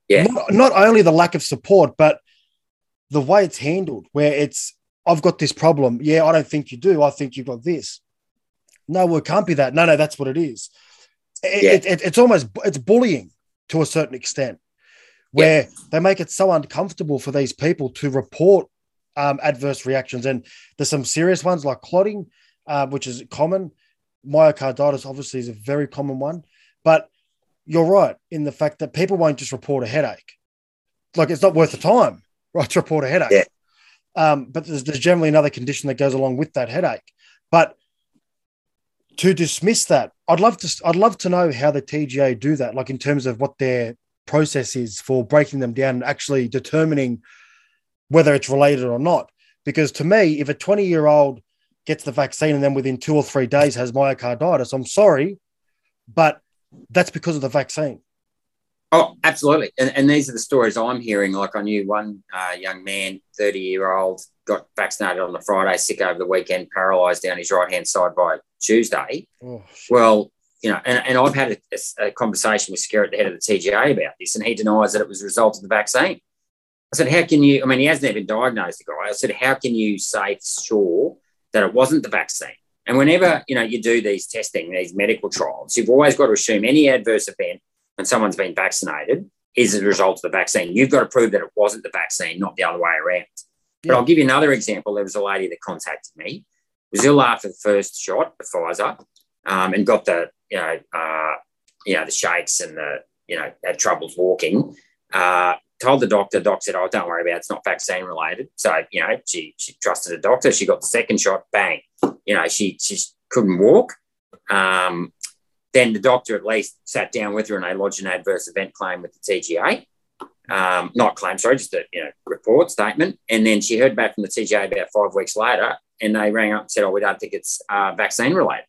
Yeah. Not, not only the lack of support, but the way it's handled, where it's I've got this problem. Yeah, I don't think you do. I think you've got this. No, well, it can't be that. No, no, that's what it is. It, Yeah. it, it- it's almost it's bullying to a certain extent, where they make it so uncomfortable for these people to report um, adverse reactions. And there's some serious ones like clotting, uh, which is common. Myocarditis obviously is a very common one, but you're right in the fact that people won't just report a headache. Like it's not worth the time, right, to report a headache. Yeah. Um, but there's, there's generally another condition that goes along with that headache. But to dismiss that, I'd love to. I'd love to know how the TGA do that, like in terms of what their process is for breaking them down and actually determining whether it's related or not. Because to me, if a 20 year old gets the vaccine and then within two or three days has myocarditis, I'm sorry, but that's because of the vaccine. Oh, absolutely. And, and these are the stories I'm hearing. Like I knew one uh, young man, 30 year old, got vaccinated on the Friday, sick over the weekend, paralyzed down his right hand side by Tuesday. Oh. Well, you know, and, and I've had a, a- a conversation with Skerritt, the head of the TGA, about this, and he denies that it was a result of the vaccine. I said, how can you? I mean, he hasn't even diagnosed the guy. I said, how can you say for sure that it wasn't the vaccine? And whenever you know you do these testing, these medical trials, you've always got to assume any adverse event when someone's been vaccinated is a result of the vaccine. You've got to prove that it wasn't the vaccine, not the other way around. But I'll give you another example. There was a lady that contacted me, was ill after the first shot, the Pfizer, um, and got the you know uh, you know the shakes and the you know had troubles walking. Uh, told the doctor. Doc said, "Oh, don't worry about it. It's not vaccine related." So you know she she trusted the doctor. She got the second shot. Bang. You know she she couldn't walk. Um, then the doctor at least sat down with her and they lodged an adverse event claim with the TGA. Um, not claim, sorry, just a you know report statement. And then she heard back from the TGA about five weeks later, and they rang up and said, "Oh, we don't think it's uh, vaccine related."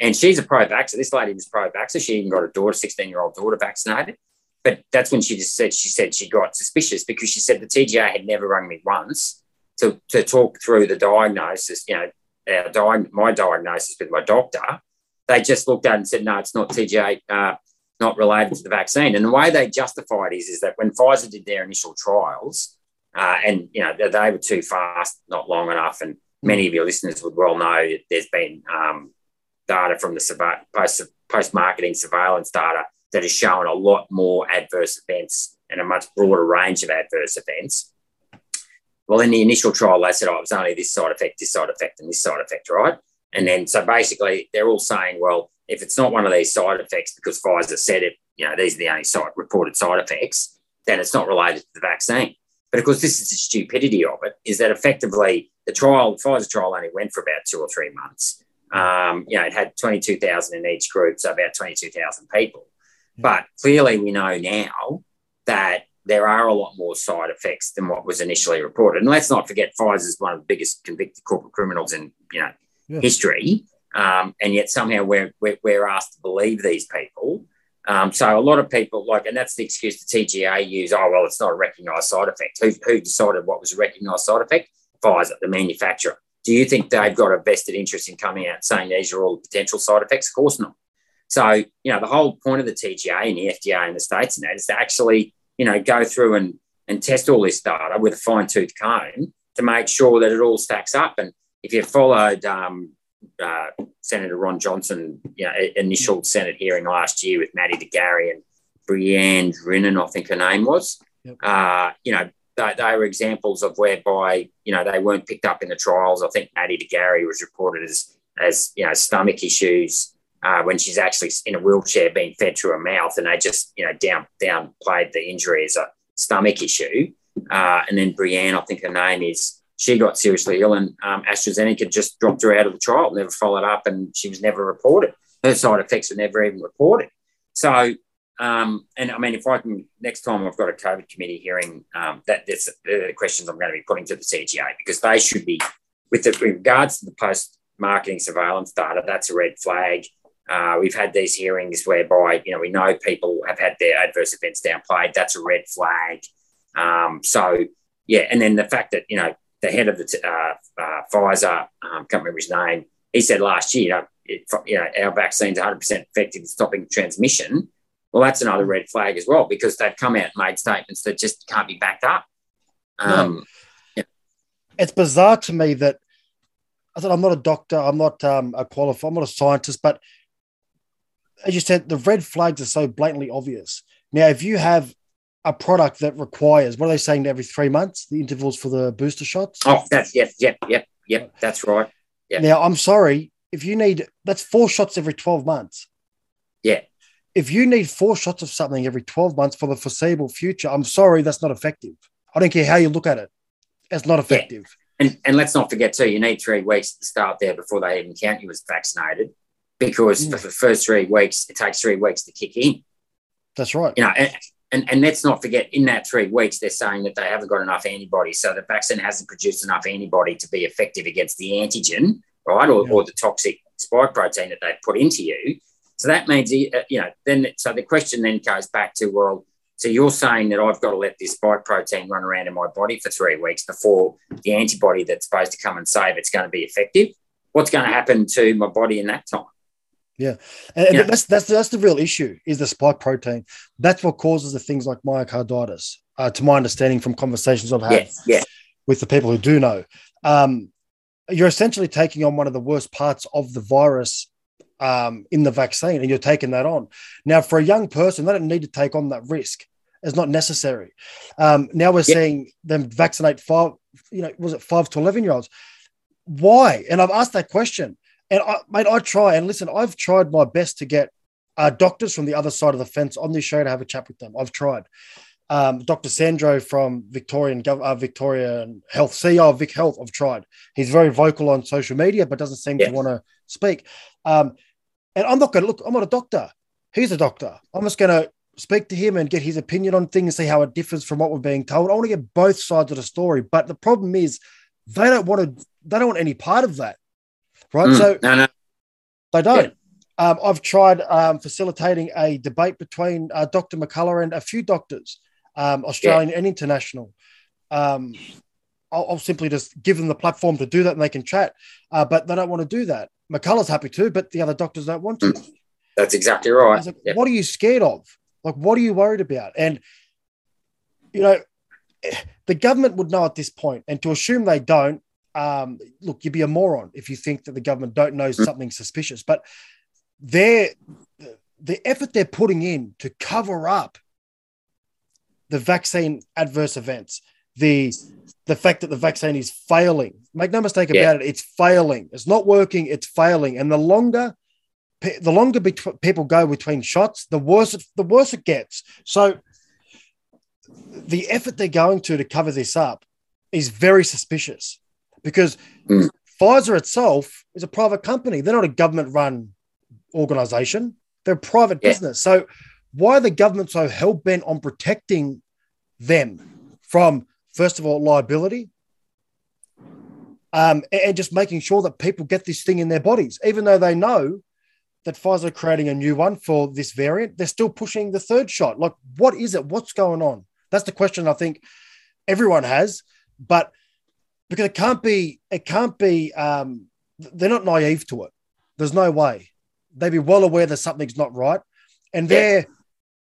And she's a pro-vaxxer. This lady was pro-vaxxer. She even got a daughter, sixteen-year-old daughter, vaccinated. But that's when she just said she said she got suspicious because she said the TGA had never rung me once to to talk through the diagnosis. You know, diag- my diagnosis with my doctor. They just looked at it and said, "No, it's not TGA." Uh, not related to the vaccine. And the way they justified it is, is that when Pfizer did their initial trials, uh, and you know they, they were too fast, not long enough, and many of your listeners would well know that there's been um, data from the post post marketing surveillance data that has shown a lot more adverse events and a much broader range of adverse events. Well, in the initial trial, they said, "Oh, it was only this side effect, this side effect, and this side effect, right?" And then, so basically, they're all saying, "Well, if it's not one of these side effects because Pfizer said it, you know, these are the only side, reported side effects, then it's not related to the vaccine. But of course, this is the stupidity of it is that effectively the trial, the Pfizer trial only went for about two or three months. Um, you know, it had 22,000 in each group, so about 22,000 people. But clearly, we know now that there are a lot more side effects than what was initially reported. And let's not forget, Pfizer is one of the biggest convicted corporate criminals in you know Yeah. history. um, and yet somehow we're, we're, we're asked to believe these people. Um, so a lot of people like, and that's the excuse the TGA use. Oh well, it's not a recognised side effect. Who, who decided what was a recognised side effect? Pfizer, the manufacturer. Do you think they've got a vested interest in coming out saying these are all potential side effects? Of course not. So you know the whole point of the TGA and the FDA in the states and that is to actually you know go through and and test all this data with a fine tooth comb to make sure that it all stacks up. And if you followed um, uh, Senator Ron Johnson, you know, initial Senate hearing last year with Maddie De Garay and Brianne Drinnan, I think her name was. Yep. Uh, you know, they, they, were examples of whereby you know they weren't picked up in the trials. I think Maddie De Garay was reported as as you know stomach issues uh, when she's actually in a wheelchair being fed through her mouth, and they just you know down downplayed the injury as a stomach issue. Uh, and then Brianne, I think her name is she got seriously ill, and um, AstraZeneca just dropped her out of the trial, never followed up, and she was never reported. Her side effects were never even reported. So, um, and I mean, if I can, next time I've got a COVID committee hearing, um, that that's the questions I'm going to be putting to the TGA because they should be, with, the, with regards to the post marketing surveillance data, that's a red flag. Uh, we've had these hearings whereby you know we know people have had their adverse events downplayed. That's a red flag. Um, so yeah, and then the fact that you know the head of the uh, uh, Pfizer, um, can't remember his name, he said last year, you know, it, you know our vaccine's 100% effective in stopping transmission. Well, that's another red flag as well because they've come out and made statements that just can't be backed up. Um, no. yeah. It's bizarre to me that I said I'm not a doctor, I'm not um, a qualified, I'm not a scientist, but as you said, the red flags are so blatantly obvious. Now, if you have a product that requires what are they saying every three months the intervals for the booster shots? Oh that's yep yep yep yep that's right. Yeah. Now i'm sorry if you need that's four shots every 12 months. Yeah. If you need four shots of something every 12 months for the foreseeable future i'm sorry that's not effective. I don't care how you look at it it's not effective. Yeah. and and let's not forget too you need three weeks to start there before they even count you as vaccinated because mm. for the first three weeks it takes three weeks to kick in. That's right. You know and, and, and let's not forget, in that three weeks, they're saying that they haven't got enough antibody. So the vaccine hasn't produced enough antibody to be effective against the antigen, right? Or, yeah. or the toxic spike protein that they've put into you. So that means, uh, you know, then, so the question then goes back to, well, so you're saying that I've got to let this spike protein run around in my body for three weeks before the antibody that's supposed to come and save it's going to be effective? What's going to happen to my body in that time? Yeah, and, yeah. that's that's that's the real issue is the spike protein. That's what causes the things like myocarditis. Uh, to my understanding from conversations I've had yeah. with the people who do know, um, you're essentially taking on one of the worst parts of the virus um, in the vaccine, and you're taking that on. Now, for a young person, they don't need to take on that risk. It's not necessary. Um, now we're yeah. seeing them vaccinate five, you know, was it five to eleven year olds? Why? And I've asked that question and I, mate, I try and listen. I've tried my best to get uh, doctors from the other side of the fence on this show to have a chat with them. I've tried. Um, Dr. Sandro from Victorian uh, Victorian Health, CEO of Vic Health. I've tried. He's very vocal on social media, but doesn't seem to want to speak. Um, and I'm not going to look. I'm not a doctor. He's a doctor. I'm just going to speak to him and get his opinion on things, see how it differs from what we're being told. I want to get both sides of the story, but the problem is they don't want to. They don't want any part of that right? Mm, so no, no. they don't. Yeah. Um, I've tried um, facilitating a debate between uh, Dr. McCullough and a few doctors, um, Australian yeah. and international. Um, I'll, I'll, simply just give them the platform to do that and they can chat, uh, but they don't want to do that. McCullough's happy to, but the other doctors don't want to. Mm, that's exactly right. Like, yeah. What are you scared of? Like, what are you worried about? And, you know, the government would know at this point, and to assume they don't um, look, you'd be a moron if you think that the government don't know something suspicious. But they're the effort they're putting in to cover up the vaccine adverse events, the the fact that the vaccine is failing. Make no mistake yeah. about it, it's failing. It's not working. It's failing. And the longer the longer bet- people go between shots, the worse it, the worse it gets. So the effort they're going to to cover this up is very suspicious because mm. Pfizer itself is a private company. They're not a government run organization, they're a private yeah. business. So, why are the government so hell bent on protecting them from, first of all, liability? um, and, just making sure that people get this thing in their bodies, even though they know that Pfizer are creating a new one for this variant. They're still pushing the third shot. Like, what is it? What's going on? That's the question I think everyone has, but because it can't be, it can't be. Um, they're not naive to it. There's no way they'd be well aware that something's not right, and they're,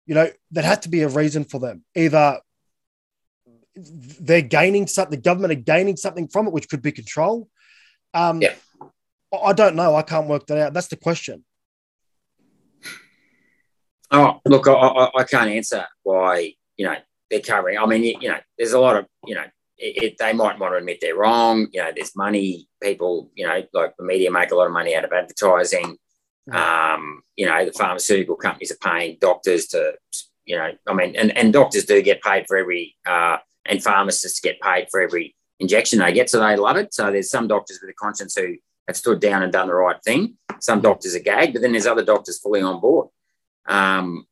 you know, there has to be a reason for them. Either they're gaining something, the government are gaining something from it, which could be control. Um, Yeah. I don't know. I can't work that out. That's the question. Oh, look, I, I, I can't answer why you know they're covering. I mean, you, you know, there's a lot of you know, it, it, they might want to admit they're wrong. You know, there's money. People, you know, like the media make a lot of money out of advertising. Um, you know, the pharmaceutical companies are paying doctors to, you know, I mean, and, and doctors do get paid for every, uh, and pharmacists get paid for every injection they get, so they love it. So there's some doctors with a conscience who have stood down and done the right thing. Some doctors are gagged, but then there's other doctors fully on board. Um,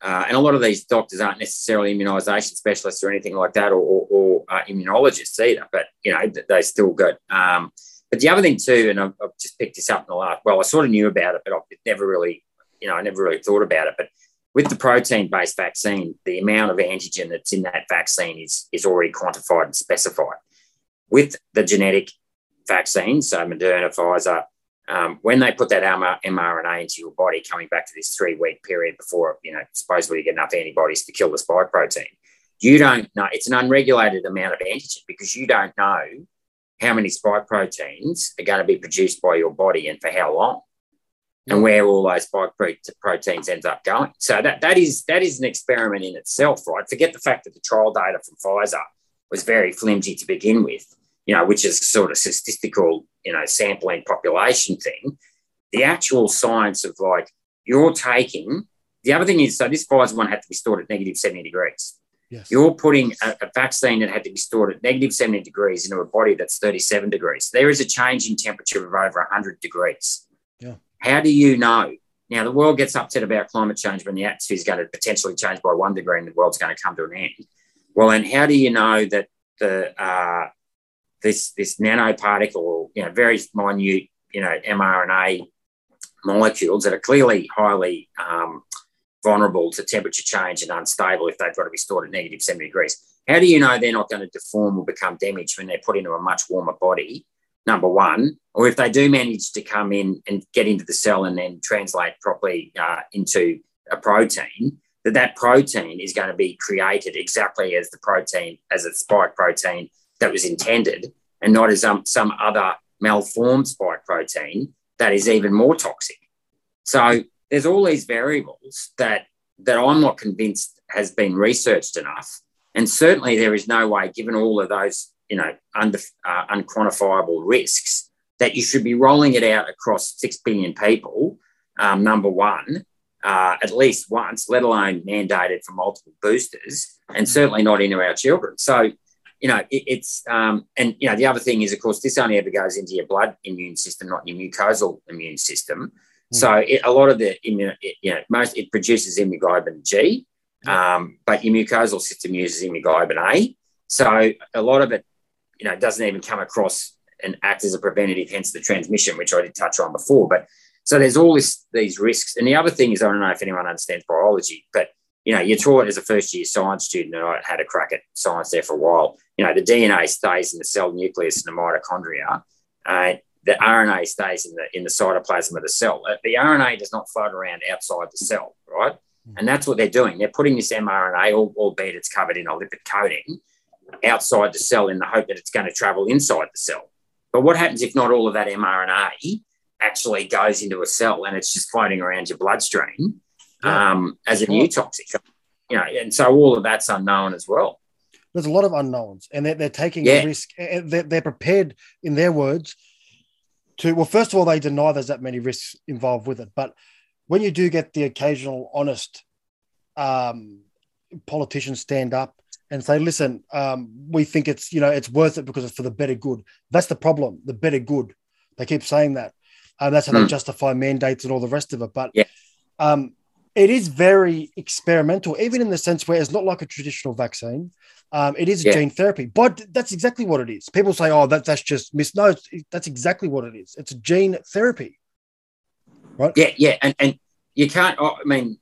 uh, and a lot of these doctors aren't necessarily immunisation specialists or anything like that, or, or, or uh, immunologists either. But you know, they still good. Um, but the other thing too, and I've, I've, just picked this up in the last. Well, I sort of knew about it, but I've never really, you know, I never really thought about it. But with the protein-based vaccine, the amount of antigen that's in that vaccine is is already quantified and specified. With the genetic vaccines, so Moderna, Pfizer, um, when they put that mRNA into your body, coming back to this three-week period before you know supposedly you get enough antibodies to kill the spike protein, you don't know. It's an unregulated amount of antigen because you don't know how many spike proteins are going to be produced by your body and for how long and where all those spike proteins ends up going. So that, that is that is an experiment in itself, right? Forget the fact that the trial data from Pfizer was very flimsy to begin with, you know, which is sort of statistical, you know, sampling population thing. The actual science of like you're taking the other thing is so this Pfizer one had to be stored at negative 70 degrees. Yes. You're putting a, a, vaccine that had to be stored at negative 70 degrees into a body that's 37 degrees. There is a change in temperature of over 100 degrees. Yeah. How do you know? Now, the world gets upset about climate change when the atmosphere is going to potentially change by one degree and the world's going to come to an end. Well, and how do you know that the uh, this this nanoparticle, you know, very minute, you know, mRNA molecules that are clearly highly um, vulnerable to temperature change and unstable if they've got to be stored at negative 70 degrees. How do you know they're not going to deform or become damaged when they're put into a much warmer body? Number one, or if they do manage to come in and get into the cell and then translate properly uh, into a protein, that that protein is going to be created exactly as the protein, as a spike protein that was intended, and not as um, some other malformed spike protein that is even more toxic. So there's all these variables that that I'm not convinced has been researched enough, and certainly there is no way, given all of those you know under, uh, unquantifiable risks, that you should be rolling it out across six billion people. Um, number one, uh, at least once, let alone mandated for multiple boosters, and certainly not into our children. So. You know, it, it's um, and you know the other thing is, of course, this only ever goes into your blood immune system, not your mucosal immune system. So it, a lot of the immune, it, you know, most it produces immunoglobulin G, um, but your mucosal system uses immunoglobulin A. So a lot of it, you know, doesn't even come across and act as a preventative, hence the transmission, which I did touch on before. But so there's all this these risks. And the other thing is, I don't know if anyone understands biology, but you know, you're taught as a first year science student, and I had a crack at science there for a while. You know, the DNA stays in the cell nucleus and the mitochondria. Uh, the RNA stays in the in the cytoplasm of the cell. Uh, The RNA does not float around outside the cell, right? And that's what they're doing. They're putting this mRNA, albeit it's covered in a lipid coating, outside the cell in the hope that it's going to travel inside the cell. But what happens if not all of that mRNA actually goes into a cell and it's just floating around your bloodstream um, as a new toxic? You know, and so all of that's unknown as well. There's a lot of unknowns, and they're, they're taking Yeah. a risk. They're, they're prepared, in their words, to well, first of all, they deny there's that many risks involved with it. But when you do get the occasional honest um, politician stand up and say, "Listen, um, we think it's you know it's worth it because it's for the better good." That's the problem. The better good. They keep saying that, and that's how they Hmm. justify mandates and all the rest of it. But Yeah. um, it is very experimental, even in the sense where it's not like a traditional vaccine. Um, it is Yeah. gene therapy, but that's exactly what it is. People say, "Oh, that, that's just mis." No, it's- that's exactly what it is. It's a gene therapy. Right? Yeah, yeah, and and you can't. oh, I mean,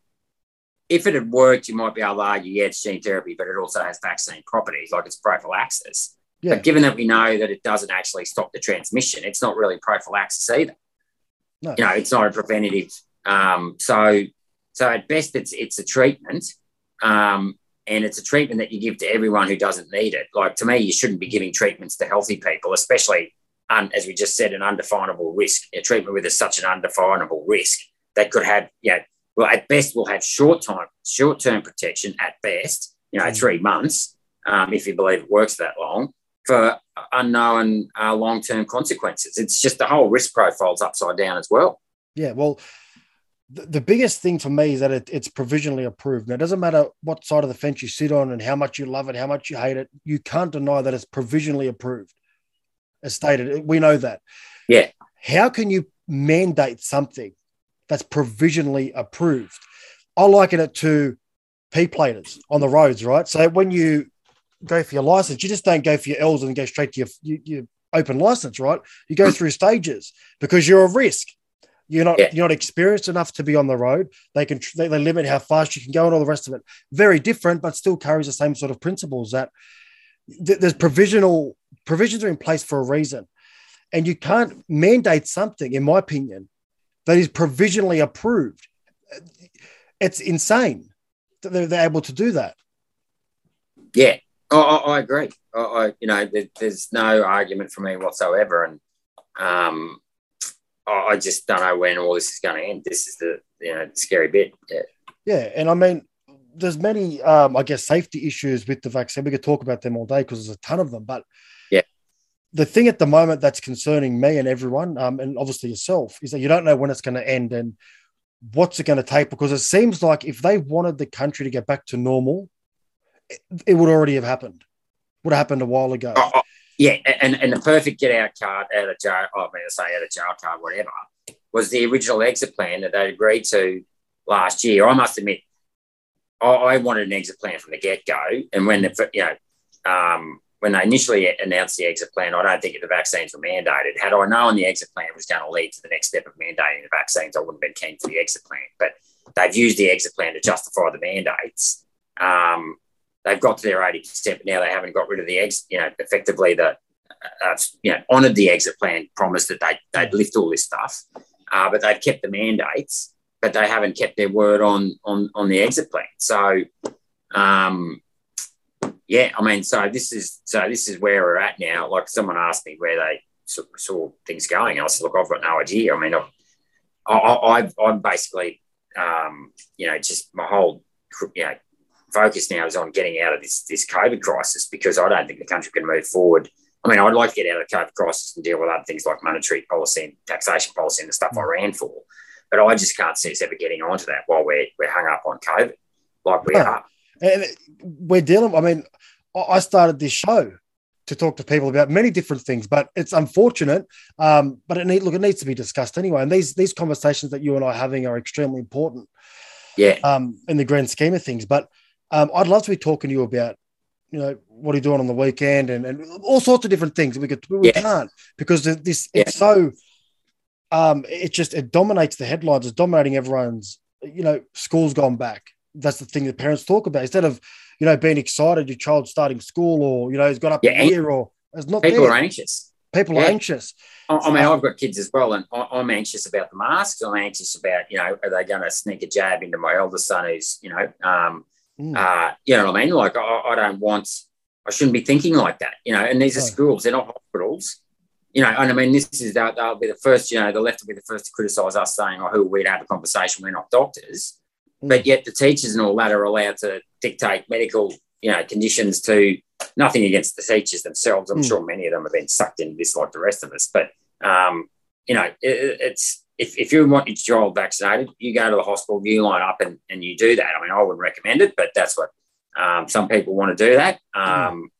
if it had worked, you might be able to argue, yeah, it's gene therapy, but it also has vaccine properties, like it's prophylaxis. Yeah. But given that we know that it doesn't actually stop the transmission, it's not really prophylaxis either. No. You know, it's not a preventative. Um, so, so at best, it's it's a treatment, um, and it's a treatment that you give to everyone who doesn't need it. Like to me, you shouldn't be giving treatments to healthy people, especially um, as we just said, an undefinable risk. A treatment with a, such an undefinable risk that could have, you know, well, at best, we'll have short time, short term protection at best, you know, Mm. three months, um, if you believe it works that long, for unknown uh, long term consequences. It's just the whole risk profile's upside down as well. Yeah, well, the, the biggest thing for me is that it, it's provisionally approved. Now, it doesn't matter what side of the fence you sit on and how much you love it, how much you hate it. You can't deny that it's provisionally approved. As stated, we know that. Yeah. How can you mandate something that's provisionally approved? I liken it to P platers on the roads, right? So when you go for your license, you just don't go for your L's and go straight to your, your, your open license, right? You go through stages because you're a risk. You're not Yeah. you're not experienced enough to be on the road. They can they, they limit how fast you can go and all the rest of it. Very different, but still carries the same sort of principles. That th- there's provisional provisions are in place for a reason, and you can't mandate something, in my opinion, that is provisionally approved. It's insane that they're, they're able to do that. Yeah, I, I, agree. I, I, you know, there, there's no argument for me whatsoever, and um, I, I just don't know when all this is going to end. This is the you know the scary bit. Yeah, Yeah, and I mean, there's many, um, I guess, safety issues with the vaccine. We could talk about them all day because there's a ton of them. But Yeah. the thing at the moment that's concerning me and everyone, um, and obviously yourself, is that you don't know when it's going to end and what's it going to take. Because it seems like if they wanted the country to get back to normal, it, it would already have happened. Would have happened a while ago. Yeah, and and the perfect get out card out of jail. I mean, I say out of jail card, whatever, was the original exit plan that they agreed to last year. I must admit, I, I wanted an exit plan from the get go, and when the you know. Um, when they initially announced the exit plan, I don't think the vaccines were mandated. Had I known the exit plan was going to lead to the next step of mandating the vaccines, I wouldn't have been keen for the exit plan. But they've used the exit plan to justify the mandates. Um, they've got to their 80%, but now they haven't got rid of the exit, you know, effectively the, uh, you know, honoured the exit plan, promised that they, they'd lift all this stuff, uh, but they've kept the mandates, but they haven't kept their word on, on, on the exit plan. So, um, yeah, I mean, so this is so this is where we're at now. Like someone asked me where they saw, saw things going. I said, look, I've got no idea. I mean, I've, I, I, I've, I'm basically, um, you know, just my whole, you know, focus now is on getting out of this this COVID crisis because I don't think the country can move forward. I mean, I'd like to get out of the COVID crisis and deal with other things like monetary policy and taxation policy and the stuff I ran for. But I just can't see us ever getting onto that while we're, we're hung up on COVID like we No. are. And we're dealing, I mean, I I started this show to talk to people about many different things, but it's unfortunate. Um, but it need look, it needs to be discussed anyway. And these these conversations that you and I are having are extremely important Yeah. um, in the grand scheme of things. But um, I'd love to be talking to you about, you know, what are you doing on the weekend and, and all sorts of different things. We could we Yeah. can't because this Yeah. it's so um, it just it dominates the headlines. It's dominating everyone's. You know, school's gone back. That's the thing that parents talk about instead of you know being excited your child's starting school or you know he's got up Yeah, a year or it's not People there. are anxious. People are anxious. I I mean, I've got kids as well, and I- I'm anxious about the masks. I'm anxious about, you know, are they going to sneak a jab into my eldest son who's, you know, um, Mm. uh, you know what I mean? Like, I, I don't want, I shouldn't be thinking like that, you know. And these are schools; they're not hospitals, you know. And I mean, this is they'll, they'll be the first, you know, the left will be the first to criticise us, saying, "Oh, who are we to have a conversation? We're not doctors." Mm. But yet, the teachers and all that are allowed to dictate medical, you know, conditions to nothing against the teachers themselves. I'm Mm. sure many of them have been sucked into this like the rest of us. But um, you know, it, it's if, if you want your child vaccinated, you go to the hospital, you line up and, and you do that. I mean, I wouldn't recommend it, but that's what um, some people want to do that. Um,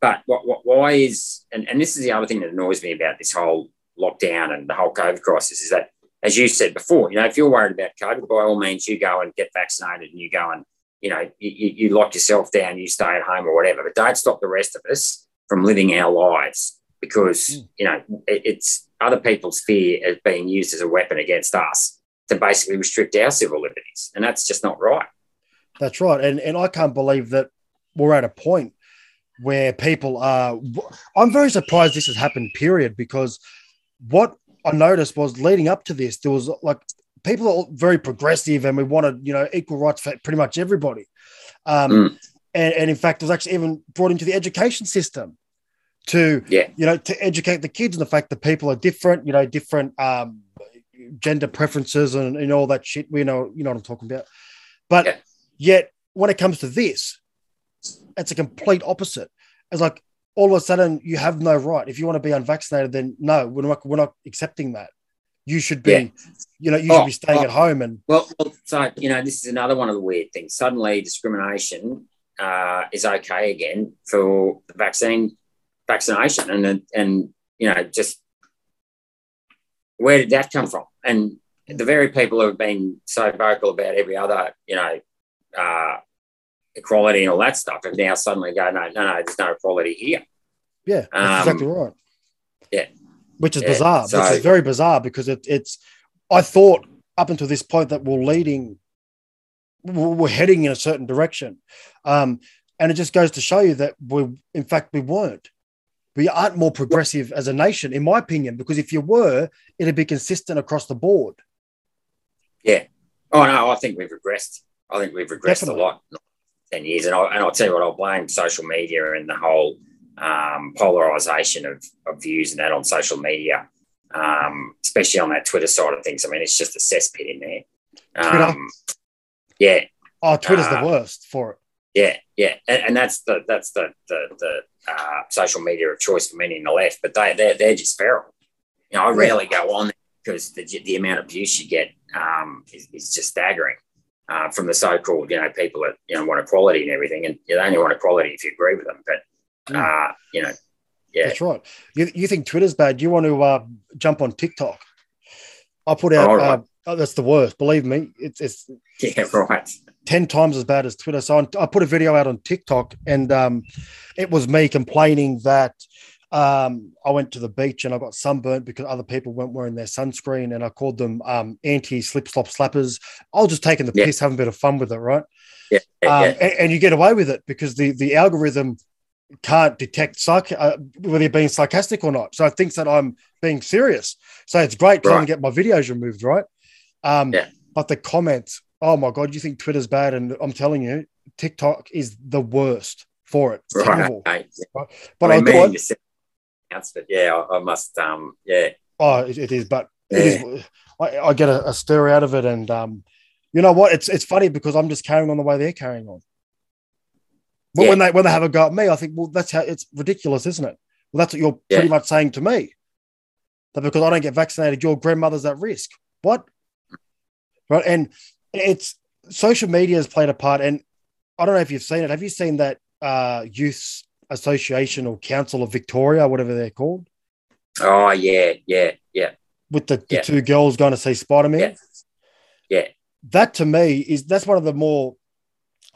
But what, what, why is, and, and this is the other thing that annoys me about this whole lockdown and the whole COVID crisis is that as you said before, you know, if you're worried about COVID, by all means, you go and get vaccinated and you go and, you know, you, you lock yourself down, you stay at home or whatever, but don't stop the rest of us from living our lives because, mm. you know, it, it's other people's fear as being used as a weapon against us to basically restrict our civil liberties. And that's just not right. That's right. And, and I can't believe that we're at a point where people are. I'm very surprised this has happened, period, because what I noticed was leading up to this, there was like people are very progressive and we wanted, you know, equal rights for pretty much everybody. Um, mm. and, and in fact, it was actually even brought into the education system to, yeah. you know, to educate the kids and the fact that people are different, you know, different um, gender preferences and, and all that shit. We know, you know what I'm talking about. But yeah. yet, when it comes to this, it's a complete opposite. It's like all of a sudden you have no right. If you want to be unvaccinated, then no, we're not, we're not accepting that. You should be, yeah. you know, you oh, should be staying oh. at home. And well, well, so you know, this is another one of the weird things. Suddenly, discrimination uh, is okay again for the vaccine vaccination, and and you know, just where did that come from? And the very people who have been so vocal about every other, you know, uh, equality and all that stuff have now suddenly go, no, no, no, there's no equality here. Yeah, um, exactly right. Yeah. Which is yeah, bizarre. So, which is very bizarre because it, it's, I thought up until this point that we're leading, we're heading in a certain direction. Um, and it just goes to show you that we, in fact, we weren't. We aren't more progressive as a nation, in my opinion, because if you were, it'd be consistent across the board. Yeah. Oh, no, I think we've regressed. I think we've regressed Definitely. a lot 10 years. And, I, and I'll tell you what, I'll blame social media and the whole um, polarization of, of views and that on social media, um, especially on that Twitter side of things. I mean, it's just a cesspit in there. Um, yeah. Oh, Twitter's uh, the worst for it. Yeah, yeah, and, and that's the that's the the, the uh, social media of choice for many in the left, but they they're, they're just feral. You know, I rarely go on because the, the amount of abuse you get um, is, is just staggering uh, from the so-called, you know, people that you know want equality and everything, and you only want equality if you agree with them. But uh, you know, yeah, that's right. You, you think Twitter's bad? You want to uh, jump on TikTok? I put out. Oh, right. Oh, that's the worst. Believe me, it's, it's yeah, right. Ten times as bad as Twitter. So I put a video out on TikTok, and um, it was me complaining that um, I went to the beach and I got sunburnt because other people weren't wearing their sunscreen, and I called them um, anti slip slop slappers. I was just taking the yeah. piss, having a bit of fun with it, right? Yeah, um, yeah. And, and, you get away with it because the the algorithm can't detect sarc- uh, whether you're being sarcastic or not. So it thinks that I'm being serious. So it's great trying right. to get my videos removed, right? Um, yeah. But the comments, oh my god, you think Twitter's bad? And I'm telling you, TikTok is the worst for it. It's right. terrible. Right? But I, I mean, announced it. Yeah, I, I must. Um, yeah. Oh, it, it is, but yeah. it is. I, I get a, a, stir out of it, and um, you know what? It's it's funny because I'm just carrying on the way they're carrying on. But yeah. when they when they have a go at me, I think, well, that's how it's ridiculous, isn't it? Well, that's what you're yeah. pretty much saying to me. That because I don't get vaccinated, your grandmother's at risk. What? Right, and it's social media has played a part, and I don't know if you've seen it. Have you seen that uh, youths Association or Council of Victoria, whatever they're called. Oh yeah, yeah, yeah. With the, the yeah. two girls going to see Spider Man. Yeah. yeah. That to me is that's one of the more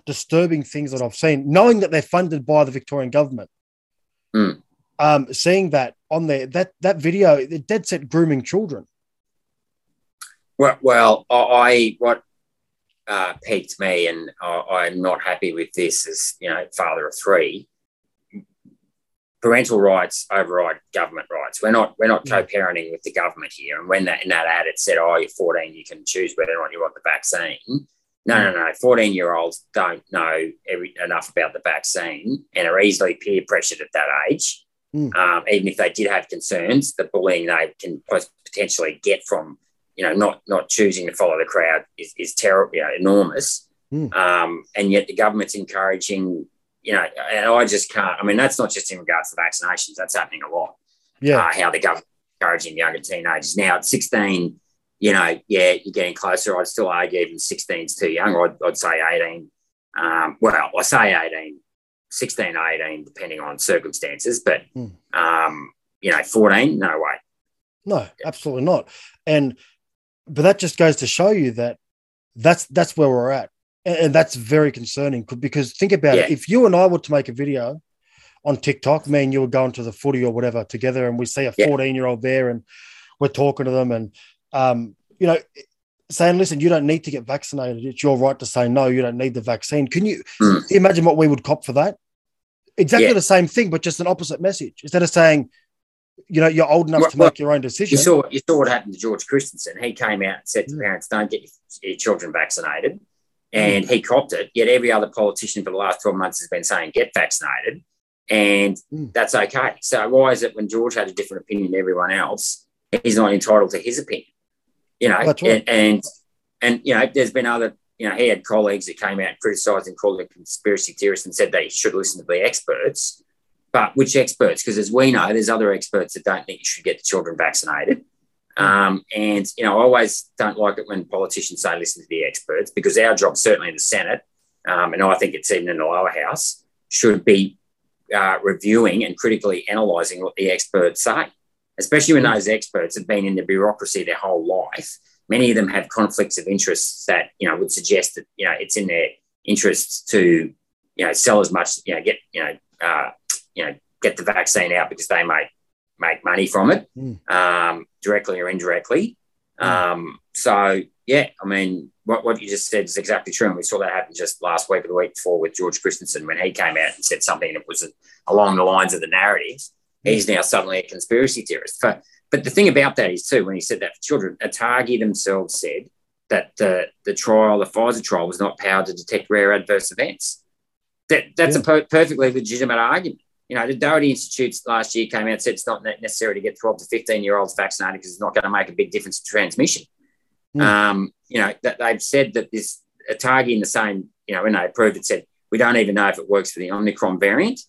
disturbing things that I've seen, knowing that they're funded by the Victorian government. Mm. Um, seeing that on there, that that video, it dead set grooming children. Well, well, I what uh, piqued me, and I, am not happy with this as you know, father of three parental rights override government rights. We're not we're not co-parenting with the government here. And when that in that ad it said, "Oh, you're 14, you can choose whether or not you want the vaccine." No, no, no. 14 year olds don't know every, enough about the vaccine and are easily peer pressured at that age. Mm. Um, even if they did have concerns, the bullying they can potentially get from, you know, not not choosing to follow the crowd is, is terrible, you know, enormous. Mm. Um, and yet the government's encouraging you know, and I just can't. I mean, that's not just in regards to vaccinations. That's happening a lot. Yeah. Uh, how the government encouraging younger teenagers now at 16. You know, yeah, you're getting closer. I'd still argue even 16 is too young. I'd, I'd say 18. Um, well, I say 18, 16, 18, depending on circumstances. But, mm. um, you know, 14, no way. No, absolutely not. And but that just goes to show you that that's that's where we're at, and, and that's very concerning. Because think about Yeah. it: if you and I were to make a video on TikTok, me and you were going to the footy or whatever together, and we see a Yeah. fourteen-year-old there, and we're talking to them, and um, you know, saying, "Listen, you don't need to get vaccinated. It's your right to say no. You don't need the vaccine." Can you Hmm. imagine what we would cop for that? Exactly Yeah. the same thing, but just an opposite message. Instead of saying, you know, you're old enough Well- to make your own decision. You saw you saw what happened to George Christensen. He came out and said to Mm. parents, "Don't get your, children vaccinated," and he copped it. Yet every other politician for the last twelve months has been saying, "Get vaccinated," and Mm. that's okay. So why is it when George had a different opinion than everyone else, he's not entitled to his opinion? You know, That's right. and, and and you know, there's been other. You know, he had colleagues that came out and criticised and called him conspiracy theorists and said they should listen to the experts. But which experts? Because as we know, there's other experts that don't think you should get the children vaccinated. Um, and you know, I always don't like it when politicians say listen to the experts because our job, certainly in the Senate, um, and I think it's even in the lower house, should be uh, reviewing and critically analysing what the experts say, especially when those experts have been in the bureaucracy their whole life. Many of them have conflicts of interests that you know would suggest that you know it's in their interests to you know sell as much you know get you know uh, you know get the vaccine out because they make make money from it Mm. um, directly or indirectly. Um, so yeah, I mean, what, what you just said is exactly true, and we saw that happen just last week or the week before with George Christensen when he came out and said something that was along the lines of the narrative. He's now suddenly a conspiracy theorist. But, but the thing about that is too, when he said that for children, Atagi themselves said that the the trial, the Pfizer trial, was not powered to detect rare adverse events. That that's a per- perfectly legitimate argument. You know, the Doherty Institute last year came out and said it's not necessary to get 12 to 15 year olds vaccinated because it's not going to make a big difference to transmission. Mm. Um, you know, that they've said that this Atagi in the same, you know, when they approved it, said we don't even know if it works for the Omicron variant.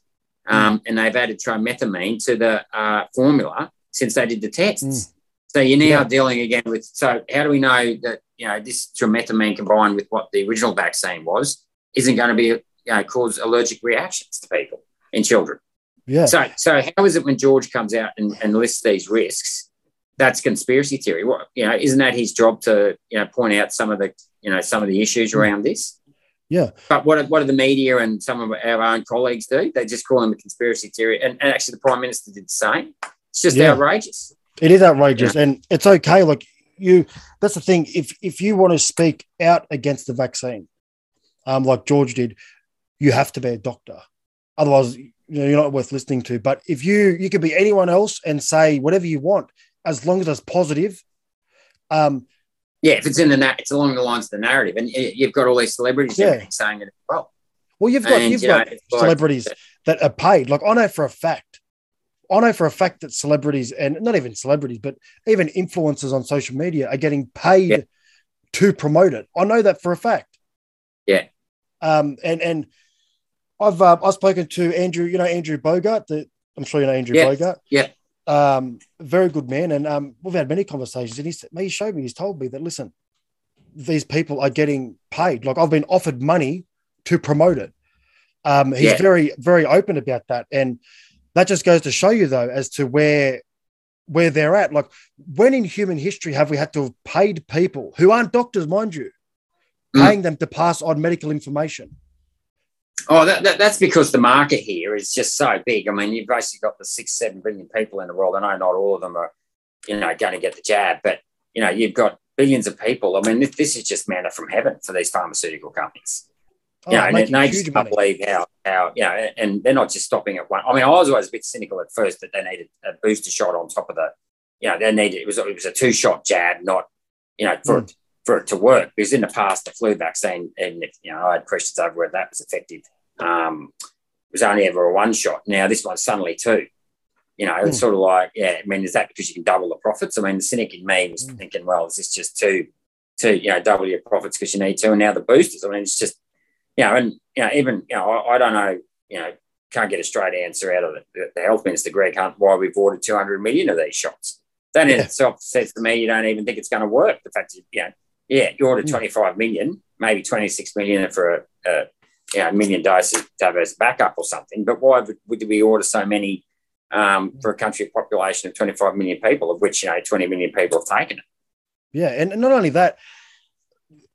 Um, And they've added tromethamine to the uh, formula since they did the tests. Mm. So you're now Yeah. dealing again with. So how do we know that you know this tromethamine combined with what the original vaccine was isn't going to be you know, cause allergic reactions to people in children? Yeah. So, so how is it when George comes out and, and lists these risks? That's conspiracy theory. What you know, isn't that his job to you know point out some of the you know some of the issues around this? Yeah. But what what do the media and some of our own colleagues do? They just call them a conspiracy theory, and, and actually the prime minister did the same. It's just Yeah. outrageous. It is outrageous, and it's okay. Like you, that's the thing. If if you want to speak out against the vaccine, um, like George did, you have to be a doctor. Otherwise, you know, you're not worth listening to. But if you you could be anyone else and say whatever you want, as long as it's positive. Um, Yeah, if it's in the na- it's along the lines of the narrative, and you've got all these celebrities Yeah. saying it as well. well, you've got And, you've you know, got like- celebrities that are paid. Like I know for a fact, I know for a fact that celebrities and not even celebrities, but even influencers on social media are getting paid Yeah. to promote it. I know that for a fact. Yeah. Um, and and I've uh, I've spoken to Andrew. You know Andrew Bogut. The, I'm sure you know Andrew Yeah. Bogut. Yeah. Um, very good man, and um, we've had many conversations. And he he showed me, he's told me that listen, these people are getting paid. Like I've been offered money to promote it. Um, he's Yeah. very, very open about that. And that just goes to show you though, as to where where they're at. Like when in human history have we had to have paid people who aren't doctors, mind you, Mm. paying them to pass on medical information? Oh, that, that, that's because the market here is just so big. I mean, you've basically got the six, seven billion people in the world. I know not all of them are, you know, going to get the jab, but you know, you've got billions of people. I mean, this, this is just manna from heaven for these pharmaceutical companies. Oh, you know, and they just can't believe how, how, you know, and they're not just stopping at one. I mean, I was always a bit cynical at first that they needed a booster shot on top of the, you know, they needed, it was, it was a two shot jab, not, you know, for, Mm. it, for it to work. Because in the past, the flu vaccine, and, you know, I had questions over whether that was effective. Um, it was only ever a one shot. Now this one's suddenly two. You know, it's Mm. sort of like, yeah, I mean, is that because you can double the profits? I mean, the cynic in me was Mm. thinking, well, is this just two, two, you know, double your profits because you need to? And now the boosters, I mean, it's just, you know, and, you know, even, you know, I, I don't know, you know, can't get a straight answer out of the, the health minister, Greg Hunt, why we've ordered 200 million of these shots. That in Yeah. itself says to me, you don't even think it's going to work. The fact that, you know, yeah, you ordered Mm. 25 million, maybe 26 million for a, a you know, a million doses to have as backup or something. But why would, would we order so many um, for a country population of 25 million people, of which, you know, 20 million people have taken it? Yeah, and not only that,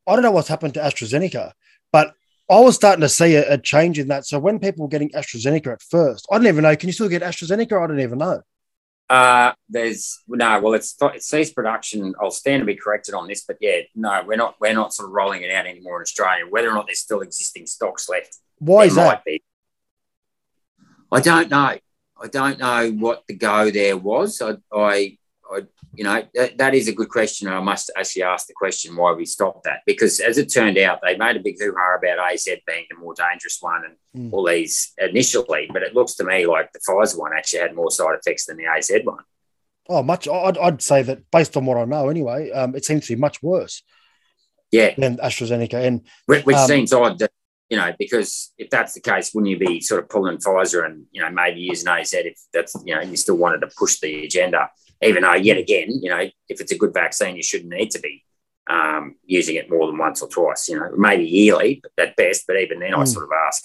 I don't know what's happened to AstraZeneca, but I was starting to see a, a, change in that. So when people were getting AstraZeneca at first, I didn't even know. Can you still get AstraZeneca? I didn't even know. Uh, there's no. Well, it's it ceased production. I'll stand to be corrected on this, but yeah, no, we're not. We're not sort of rolling it out anymore in Australia. Whether or not there's still existing stocks left, why is that? Be. I don't know. I don't know what the go there was. I, I I, you know, that, that is a good question. And I must actually ask the question why we stopped that because, as it turned out, they made a big hoo ha about AZ being the more dangerous one and mm. all these initially. But it looks to me like the Pfizer one actually had more side effects than the AZ one. Oh, much. I'd, I'd say that based on what I know, anyway, um, it seems to be much worse. Yeah, than AstraZeneca, and which, um, seems odd that you know, because if that's the case, wouldn't you be sort of pulling Pfizer and, you know, maybe using AZ if that's, you know, you still wanted to push the agenda? Even though yet again, you know, if it's a good vaccine, you shouldn't need to be um, using it more than once or twice. You know, maybe yearly at best, but even then, mm. I sort of ask.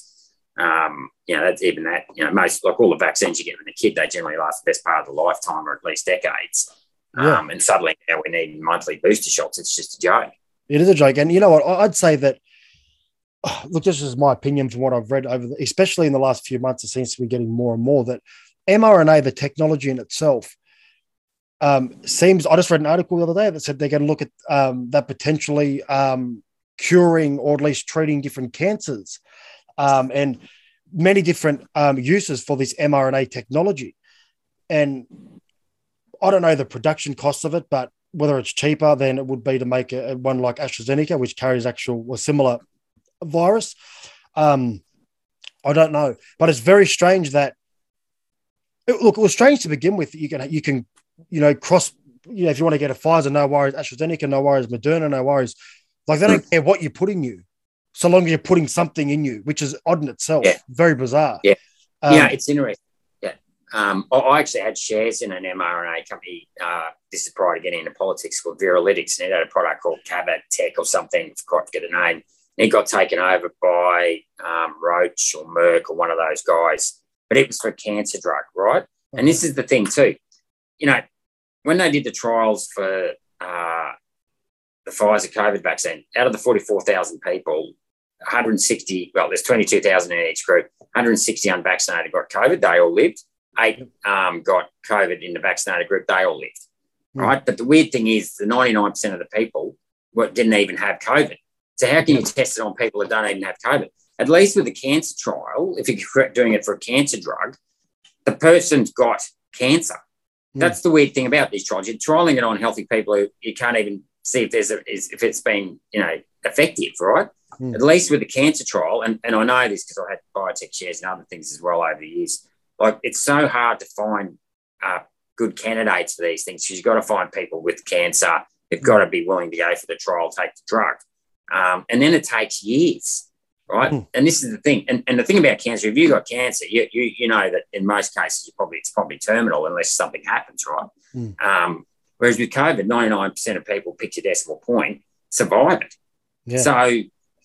Um, you know, that's even that. You know, most like all the vaccines you get when a kid, they generally last the best part of the lifetime or at least decades. Yeah. Um, and suddenly now we need monthly booster shots. It's just a joke. It is a joke, and you know what? I'd say that. Look, this is my opinion from what I've read over, the, especially in the last few months. It seems to be getting more and more that mRNA, the technology in itself, um, seems I just read an article the other day that said they're going to look at um, that potentially um, curing or at least treating different cancers um, and many different um, uses for this mRNA technology. And I don't know the production cost of it, but whether it's cheaper than it would be to make a one like AstraZeneca, which carries actual or similar virus. Um, I don't know, but it's very strange that. It, look, it was strange to begin with. You can you can you know, cross, you know, if you want to get a Pfizer, no worries, AstraZeneca, no worries, Moderna, no worries. Like they don't care what you put in you, so long as you're putting something in you, which is odd in itself. Yeah. Very bizarre. Yeah. Um, yeah, it's interesting. Yeah. Um, I actually had shares in an mRNA company. Uh, this is prior to getting into politics called Viralytics, and it had a product called Cabot Tech or something. I forgot to get a name. And it got taken over by um, Roche or Merck or one of those guys. But it was for a cancer drug, right? And this is the thing too you know, when they did the trials for uh, the Pfizer COVID vaccine, out of the 44,000 people, 160, well, there's 22,000 in each group, 160 unvaccinated got COVID, they all lived. Eight um, got COVID in the vaccinated group, they all lived. Mm. Right. But the weird thing is, the 99% of the people didn't even have COVID. So, how can you test it on people that don't even have COVID? At least with the cancer trial, if you're doing it for a cancer drug, the person's got cancer. That's the weird thing about these trials. You're trialing it on healthy people who you can't even see if there's a, if it's been you know effective, right? Mm. At least with the cancer trial, and, and I know this because I had biotech shares and other things as well over the years. Like it's so hard to find uh, good candidates for these things because you've got to find people with cancer. They've got to be willing to go for the trial, take the drug, um, and then it takes years right? Mm. And this is the thing. And, and the thing about cancer, if you got cancer, you, you, you know that in most cases, you probably it's probably terminal unless something happens, right? Mm. Um, whereas with COVID, 99% of people, pick your decimal point, survive it. Yeah. So,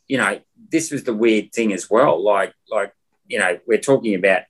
you know, this was the weird thing as well. Like, like, you know, we're talking about